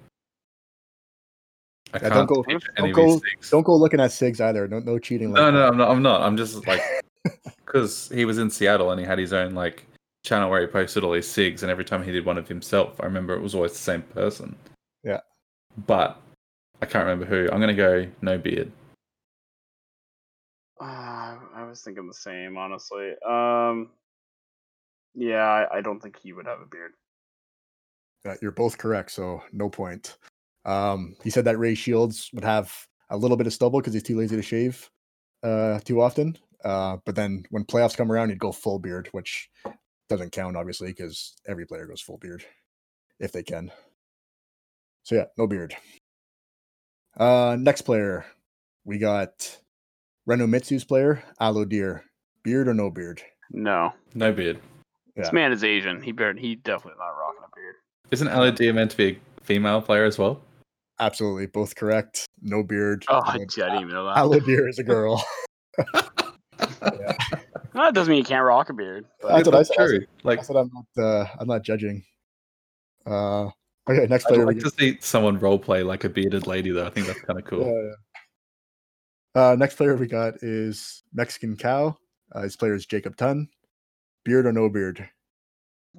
I Yeah, can't don't go don't go don't go looking at Sigs either. No no cheating like No, no, that. I'm not. I'm not. I'm just like *laughs* because he was in Seattle and he had his own like channel where he posted all his sigs, and every time he did one of himself, I remember it was always the same person. Yeah. But I can't remember who. I'm gonna go no beard. Uh, I was thinking the same, honestly. Um, yeah, I, I don't think he would have a beard. Uh, you're both correct, so no point. Um he said that Ray Shields would have a little bit of stubble because he's too lazy to shave uh too often. Uh but then when playoffs come around, you'd go full beard, which doesn't count obviously because every player goes full beard if they can. So yeah, no beard. Uh next player, we got Reno Mitsu's player, Aloe Deer. Beard or no beard? No, No beard. this man is Asian. He beard. He definitely not rocking a beard. Isn't LOD meant to be a female player as well? Absolutely, both correct. No beard. Oh, Aloe- I didn't even know that. Aloe Deer is a girl. *laughs* That doesn't mean you can't rock a beard. But That's what I said. True. Like, I said I'm not. Uh, I'm not judging. Uh, okay, next I'd player. we like to see someone role play like a bearded lady, though. I think that's kind of cool. Yeah, yeah. Uh, next player we got is Mexican Cow. Uh, his player is Jacob Tunn. Beard or no beard?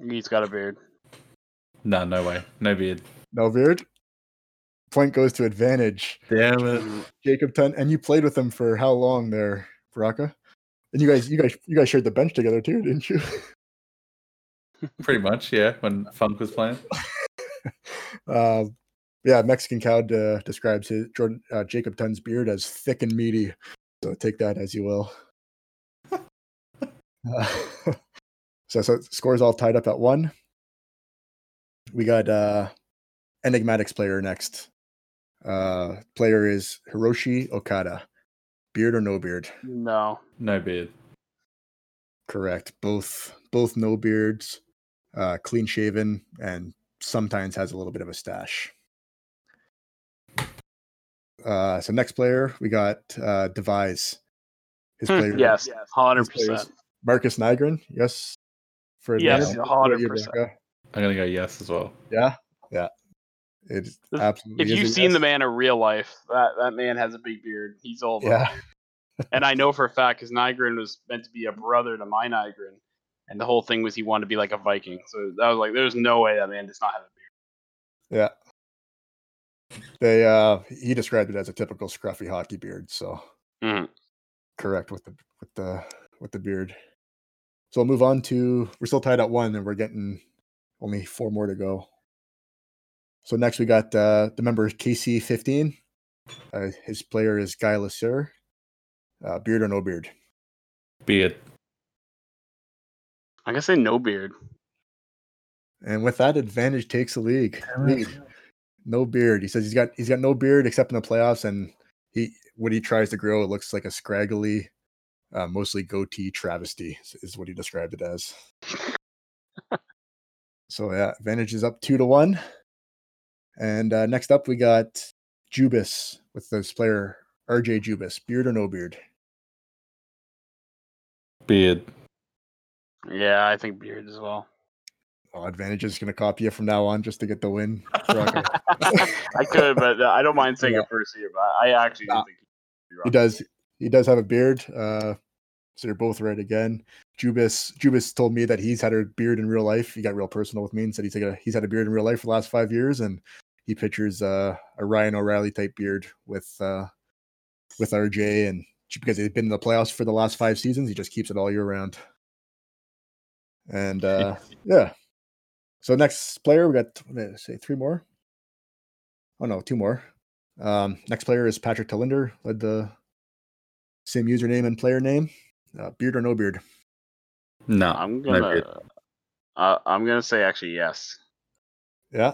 he's got a beard. No, no way. No beard. No beard. Point goes to advantage. Damn it. Jacob Tunn, and you played with him for how long there, Baraka? And you guys, you guys, you guys shared the bench together too, didn't you? *laughs* Pretty much, yeah. When Funk was playing. *laughs* Um, yeah, Mexican cow uh, describes his Jordan uh, Jacob Tunn's beard as thick and meaty. So take that as you will. Uh, *laughs* so, so scores all tied up at one. We got uh enigmatics player next. Uh player is Hiroshi Okada. Beard or no beard? No. No beard. Correct. Both both no beards, uh clean shaven, and sometimes has a little bit of a stash. Uh so next player we got uh Devise. His Hmm, player yes, hundred his player is percent. Marcus Nygren, yes. For Yes, hundred What about you, percent. I'm gonna go yes as well. Yeah, yeah. Absolutely. If you've seen the man in real life, that that man has a big beard. He's old. Yeah. and I know for a fact because Nygren was meant to be a brother to my Nygren, and the whole thing was he wanted to be like a Viking. So that was like, there's no way that man does not have a beard. Yeah. They uh he described it as a typical scruffy hockey beard, so Mhm. correct with the with the with the beard. So we'll move on to we're still tied at one and we're getting only four more to go. So next we got uh the member KC fifteen. Uh, his player is Guy Lasseur. Uh, beard or no beard? Beard. I guess say no beard. And with that, advantage takes the league. lead. No beard. He says he's got he's got no beard except in the playoffs, and he when he tries to grow, it looks like a scraggly, uh, mostly goatee travesty. is- Is what he described it as. *laughs* so yeah, advantage is up two to one. And uh, next up, we got Jubis with this player RJ Jubis. Beard or no beard? Beard. Yeah, I think beard as well. Oh, advantage is going to copy you from now on just to get the win. *laughs* I could, but uh, I don't mind saying Yeah. it first here. But I actually Nah. don't think he does he does have a beard uh so you're both right again jubis jubis told me that he's had a beard in real life he got real personal with me and said he's, like a, he's had a beard in real life for the last five years and he pictures uh, a ryan o'reilly type beard with uh with rj and because they've been in the playoffs for the last five seasons he just keeps it all year round and uh *laughs* yeah so next player we got what did say three more oh no two more um, next player is Patrick Telinder, led the same username and player name. Uh, beard or no beard? No. I'm gonna. beard. uh, I'm gonna say actually yes. Yeah.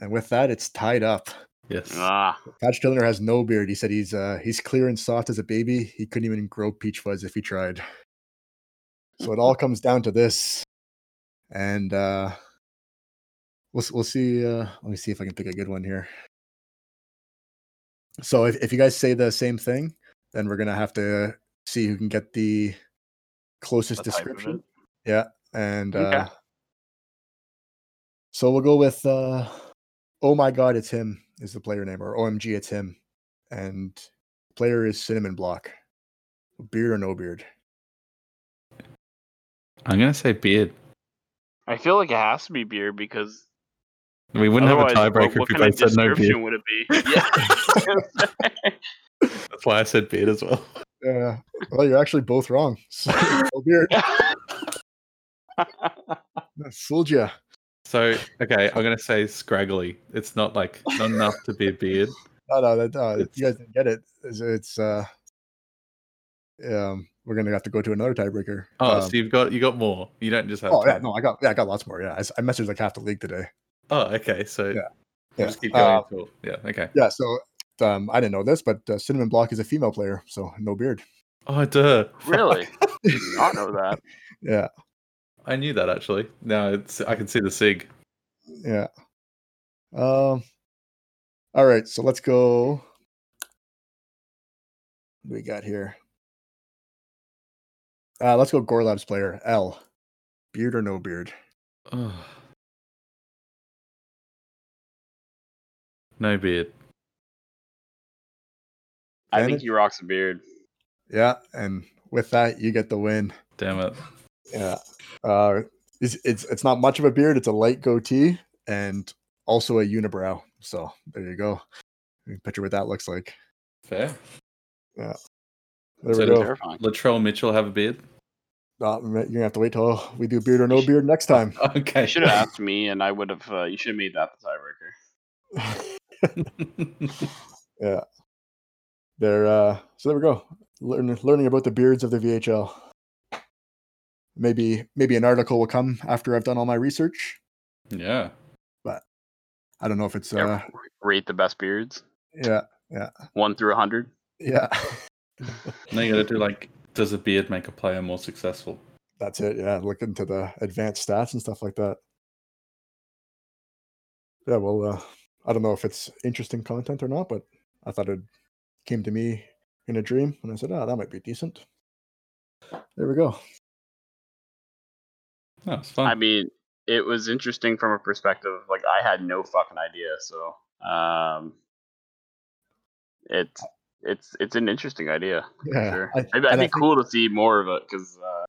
And with that, it's tied up. Yes. Ah, Patrick Telinder has no beard. He said he's uh, he's clear and soft as a baby. He couldn't even grow peach fuzz if he tried. So it all comes down to this, and uh, we'll we'll see. Uh, let me see if I can pick a good one here. So if, if you guys say the same thing, then we're gonna have to see who can get the closest the description. Yeah, and Okay. uh, so we'll go with uh, "Oh my God, it's him" is the player name, or "OMG, it's him," and player is Cinnamon Block. Beard or no beard? I'm gonna say beard. I feel like it has to be beard because We wouldn't otherwise, have a tiebreaker what if we kind of both said no description beard. would it be? *laughs* Yeah. *laughs* That's why I said beard as well. Yeah. Well, you're actually both wrong. *laughs* So, no beard. I fooled you. So okay, I'm gonna say scraggly. It's not like not enough to be a beard. No, *laughs* no, that, uh, It's- you guys didn't get it. It's, it's uh, um, we're gonna have to go to another tiebreaker. Oh, Um, so you've got you got more. You don't just have. oh yeah, no, I got yeah, I got lots more. Yeah, I messaged like half the league today. Oh, okay. So Yeah. we'll Yeah. just keep going. Uh, until- yeah. Okay. yeah, so um, I didn't know this, but uh, Cinnamon Block is a female player, so no beard. Oh, duh. *laughs* really? Fuck. Did not know that. *laughs* Yeah, I knew that actually. Now it's I can see the sig. yeah. Um. All right, so let's go. What do we got here? Uh, let's go Gorlab's player L. Beard or no beard? Oh. *sighs* No beard. I think Advantage? he rocks a beard. Yeah, and with that, you get the win. Damn it. Yeah. Uh, it's, it's it's not much of a beard. It's a light goatee and also a unibrow. So there you go. You can Picture what that looks like. Fair. Yeah. There So we go. Terrifying. Latrell Mitchell have a beard? Uh, you're gonna have to wait till we do beard or no beard next time. *laughs* Okay. You should have asked me, and I would have. Uh, you should have made that the tiebreaker. *laughs* *laughs* yeah. There. Uh, so there we go. Learn, learning about the beards of the VHL. Maybe maybe an article will come after I've done all my research. yeah. But I don't know if it's Yeah, uh Rate the best beards, yeah yeah. one through a hundred. yeah. *laughs* *laughs* Now you gotta do like, does a beard make a player more successful? That's it. Yeah, look into the advanced stats and stuff like that. Yeah, well, uh, I don't know if it's interesting content or not, but I thought it came to me in a dream, and I said, "Ah, that might be decent." There we go. Oh, it's fun. I mean, it was interesting from a perspective of, like I had no fucking idea. So, um, it's it's it's an interesting idea. Yeah, sure. I- It'd, and it'd I be think- cool to see more of it because, uh,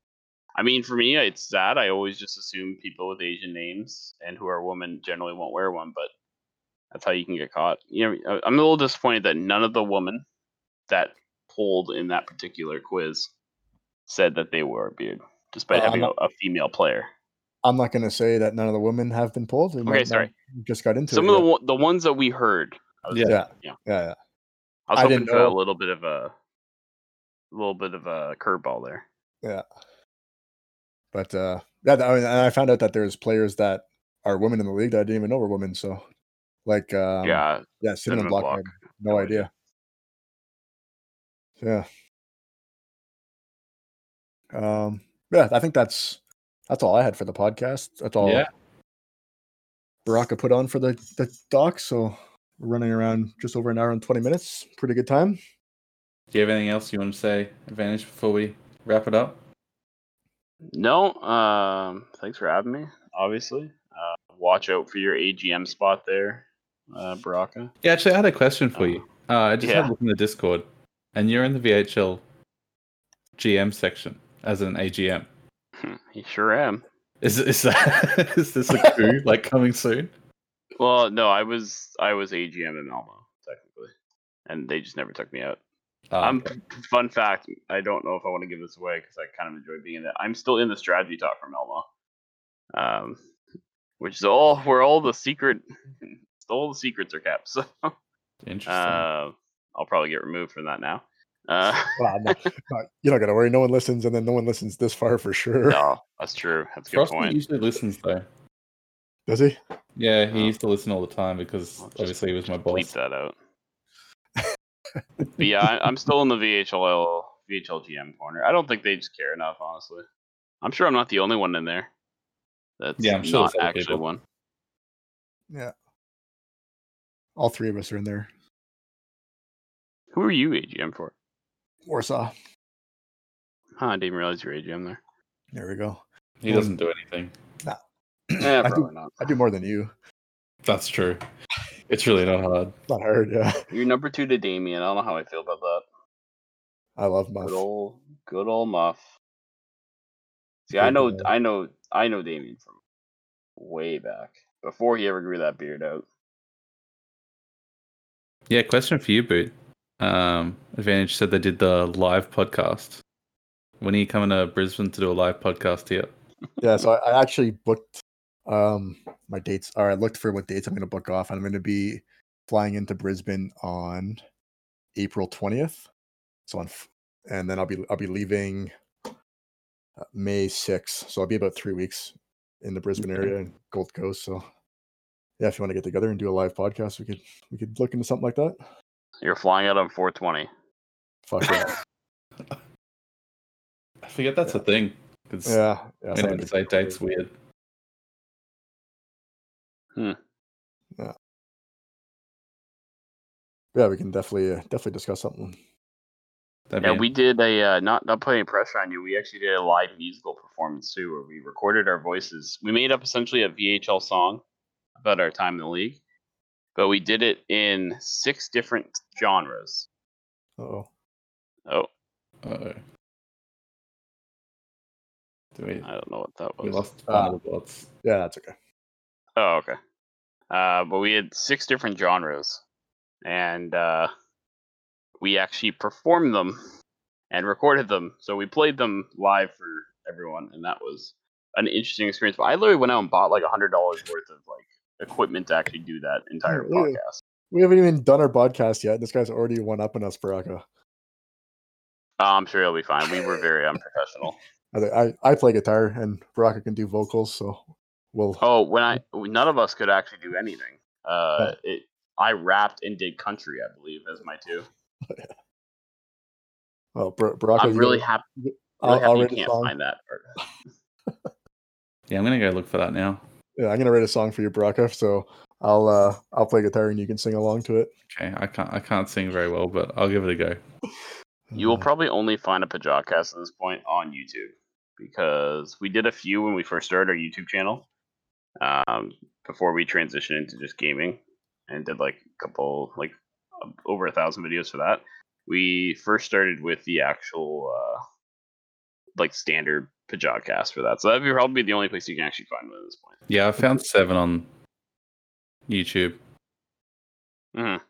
I mean, for me, it's sad. I always just assume people with Asian names and who are women generally won't wear one, but that's how you can get caught. You know, I'm a little disappointed that none of the women that polled in that particular quiz said that they wore a beard, despite I'm having a, a female player. I'm not going to say that none of the women have been pulled. We Okay, sorry. Just got into Some it of the the ones that we heard, Yeah. yeah, yeah. yeah, yeah. I was I hoping for a little bit of a, a little bit of a curveball there. Yeah. But uh yeah, I mean, and I found out that there's players that are women in the league that I didn't even know were women. So like um yeah, yeah, cinnamon block, Block. no No idea. Yeah. Um yeah, I think that's that's all I had for the podcast. That's all Yeah. Baraka put on for the, the doc. So we're running around just over an hour and 20 minutes. Pretty good time. Do you have anything else you want to say, Advantage, before we wrap it up? No, um, thanks for having me. Obviously, uh, watch out for your AGM spot there, uh, Baraka. Yeah, actually, I had a question for you. Uh, I just had yeah. a look in the Discord, and you're in the VHL GM section as an AGM. you sure am. Is is that *laughs* is this a coup *laughs* like coming soon? Well, no, I was I was AGM in Malmo technically, and they just never took me out. Ah, I'm okay. fun fact. I don't know if I want to give this away because I kind of enjoy being in it. I'm still in the strategy talk from Malmo, um, which is all where all the secret, *laughs* all the secrets are kept. So interesting. uh, I'll probably get removed from that now. Uh, *laughs* *laughs* Well, no, no, you're not gonna worry. No one listens, and then no one listens this far for sure. no, that's true. That's a good Frosty point. usually listens though. Does he? Yeah, he Oh. used to listen all the time because I'll obviously he was my Bleep boss. that out. *laughs* but yeah, I, I'm still in the VHL VHL GM corner. I don't think they just care enough, honestly. I'm sure I'm not the only one in there. That's Yeah, I'm sure not actually people. one. Yeah. All three of us are in there. Who are you AGM for? Warsaw. Huh, I didn't realize you're AGM there. There we go. He doesn't do anything. Nah. Yeah, *clears throat* eh, I do, not. I do more than you. That's true. It's really not hard. Not hard, yeah. *laughs* You're number two to Damien. I don't know how I feel about that. I love Muff. Good old, good old Muff. See, Good I know, guy. I know, I know Damien from way back before he ever grew that beard out. Yeah, question for you, Boot. Um, Advantage said they did the live podcast. When are you coming to Brisbane to do a live podcast here? *laughs* Yeah, so I, I actually booked um my dates or I looked for what dates I'm gonna book off. I'm gonna be flying into Brisbane on April 20th. So on and then I'll be I'll be leaving uh, May 6th. So I'll be about three weeks in the Brisbane area and Gold Coast. So yeah, if you want to get together and do a live podcast, we could we could look into something like that. You're flying out on 420. Fuck yeah. *laughs* I forget that's a thing. Yeah. yeah I something know to say look forward dates to. weird. Yeah, we can definitely uh, definitely discuss something. That'd Yeah, be- we did a uh, not not putting pressure on you. We actually did a live musical performance too, where we recorded our voices. We made up essentially a VHL song about our time in the league, but we did it in six different genres. Oh, Oh, Uh-oh. Do we, I don't know what that was. we lost Ah. one of the bots. yeah, that's okay. Oh, okay. Uh, but we had six different genres, and uh, we actually performed them and recorded them. So we played them live for everyone, and that was an interesting experience. But I literally went out and bought like a hundred dollars worth of like equipment to actually do that entire really? podcast. We haven't even done our podcast yet. This guy's already one up on us, Baraka. Oh, I'm sure he'll be fine. We were very *laughs* unprofessional. I, I I play guitar and Baraka can do vocals, so we'll. Oh, when I none of us could actually do anything. Uh, it I rapped and did country, I believe, as my two. *laughs* Well, Bar- Baraka, I'm really gotta- happy. Really I'll, happy I'll you can't song. find that. part. *laughs* Yeah, I'm gonna go look for that now. Yeah, I'm gonna write a song for you, Baraka. So I'll uh I'll play guitar and you can sing along to it. Okay, I can't I can't sing very well, but I'll give it a go. You will probably only find a Pajotcast at this point on YouTube because we did a few when we first started our YouTube channel. Um, before we transitioned into just gaming and did like a couple, like over a thousand videos for that. We first started with the actual, uh, like standard Pajotcast for that. So that'd be probably the only place you can actually find one at this point. Yeah, I found seven on YouTube. Mm-hmm.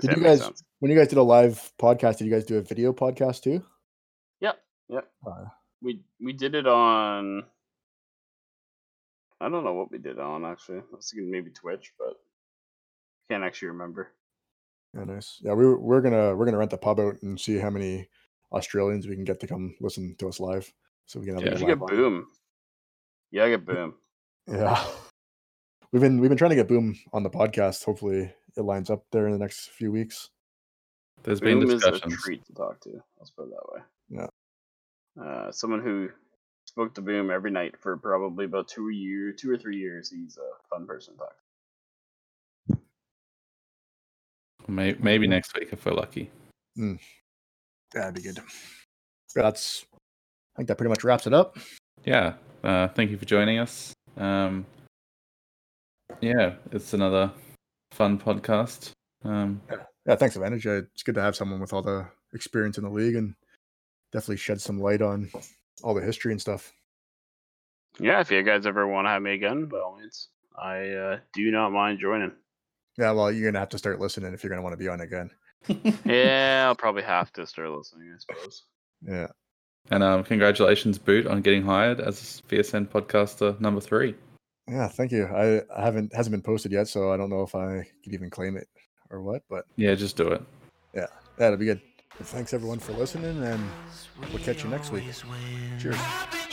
Did you guys when you guys did a live podcast? Did you guys do a video podcast too? Yep. Yep. Uh, we we did it on I don't know what we did on actually. I was thinking maybe Twitch, but can't actually remember. yeah, nice. Yeah, we were, we're gonna we're gonna rent the pub out and see how many Australians we can get to come listen to us live, so we can have Yeah. like, You a live get boom. Yeah, I get boom. Yeah, we've been we've been trying to get Boom on the podcast. Hopefully, it lines up there in the next few weeks. There's been Boom is a discussions. treat to talk to. Let's put it that way. Yeah. Uh, someone who spoke to Boom every night for probably about two year, two or three years. He's a fun person to talk. to. Maybe next week if we're lucky. That'd be good. That's. I think that pretty much wraps it up. Yeah. Uh, thank you for joining us. Um, yeah, it's another fun podcast. Um, Yeah, thanks, Advantage. It's good to have someone with all the experience in the league and definitely shed some light on all the history and stuff. Yeah, if you guys ever want to have me again, by all means, I uh, do not mind joining. Yeah, well, you're gonna have to start listening if you're gonna want to be on again. Yeah, I'll probably have to start listening, I suppose. Yeah, and um, congratulations, Boot, on getting hired as VSN podcaster number three. yeah. Thank you. I, I haven't hasn't been posted yet, so I don't know if I could even claim it or what. But Yeah, just do it. yeah, that'll be good. Thanks everyone for listening, and we'll catch you next week. Cheers. Wrapping you home.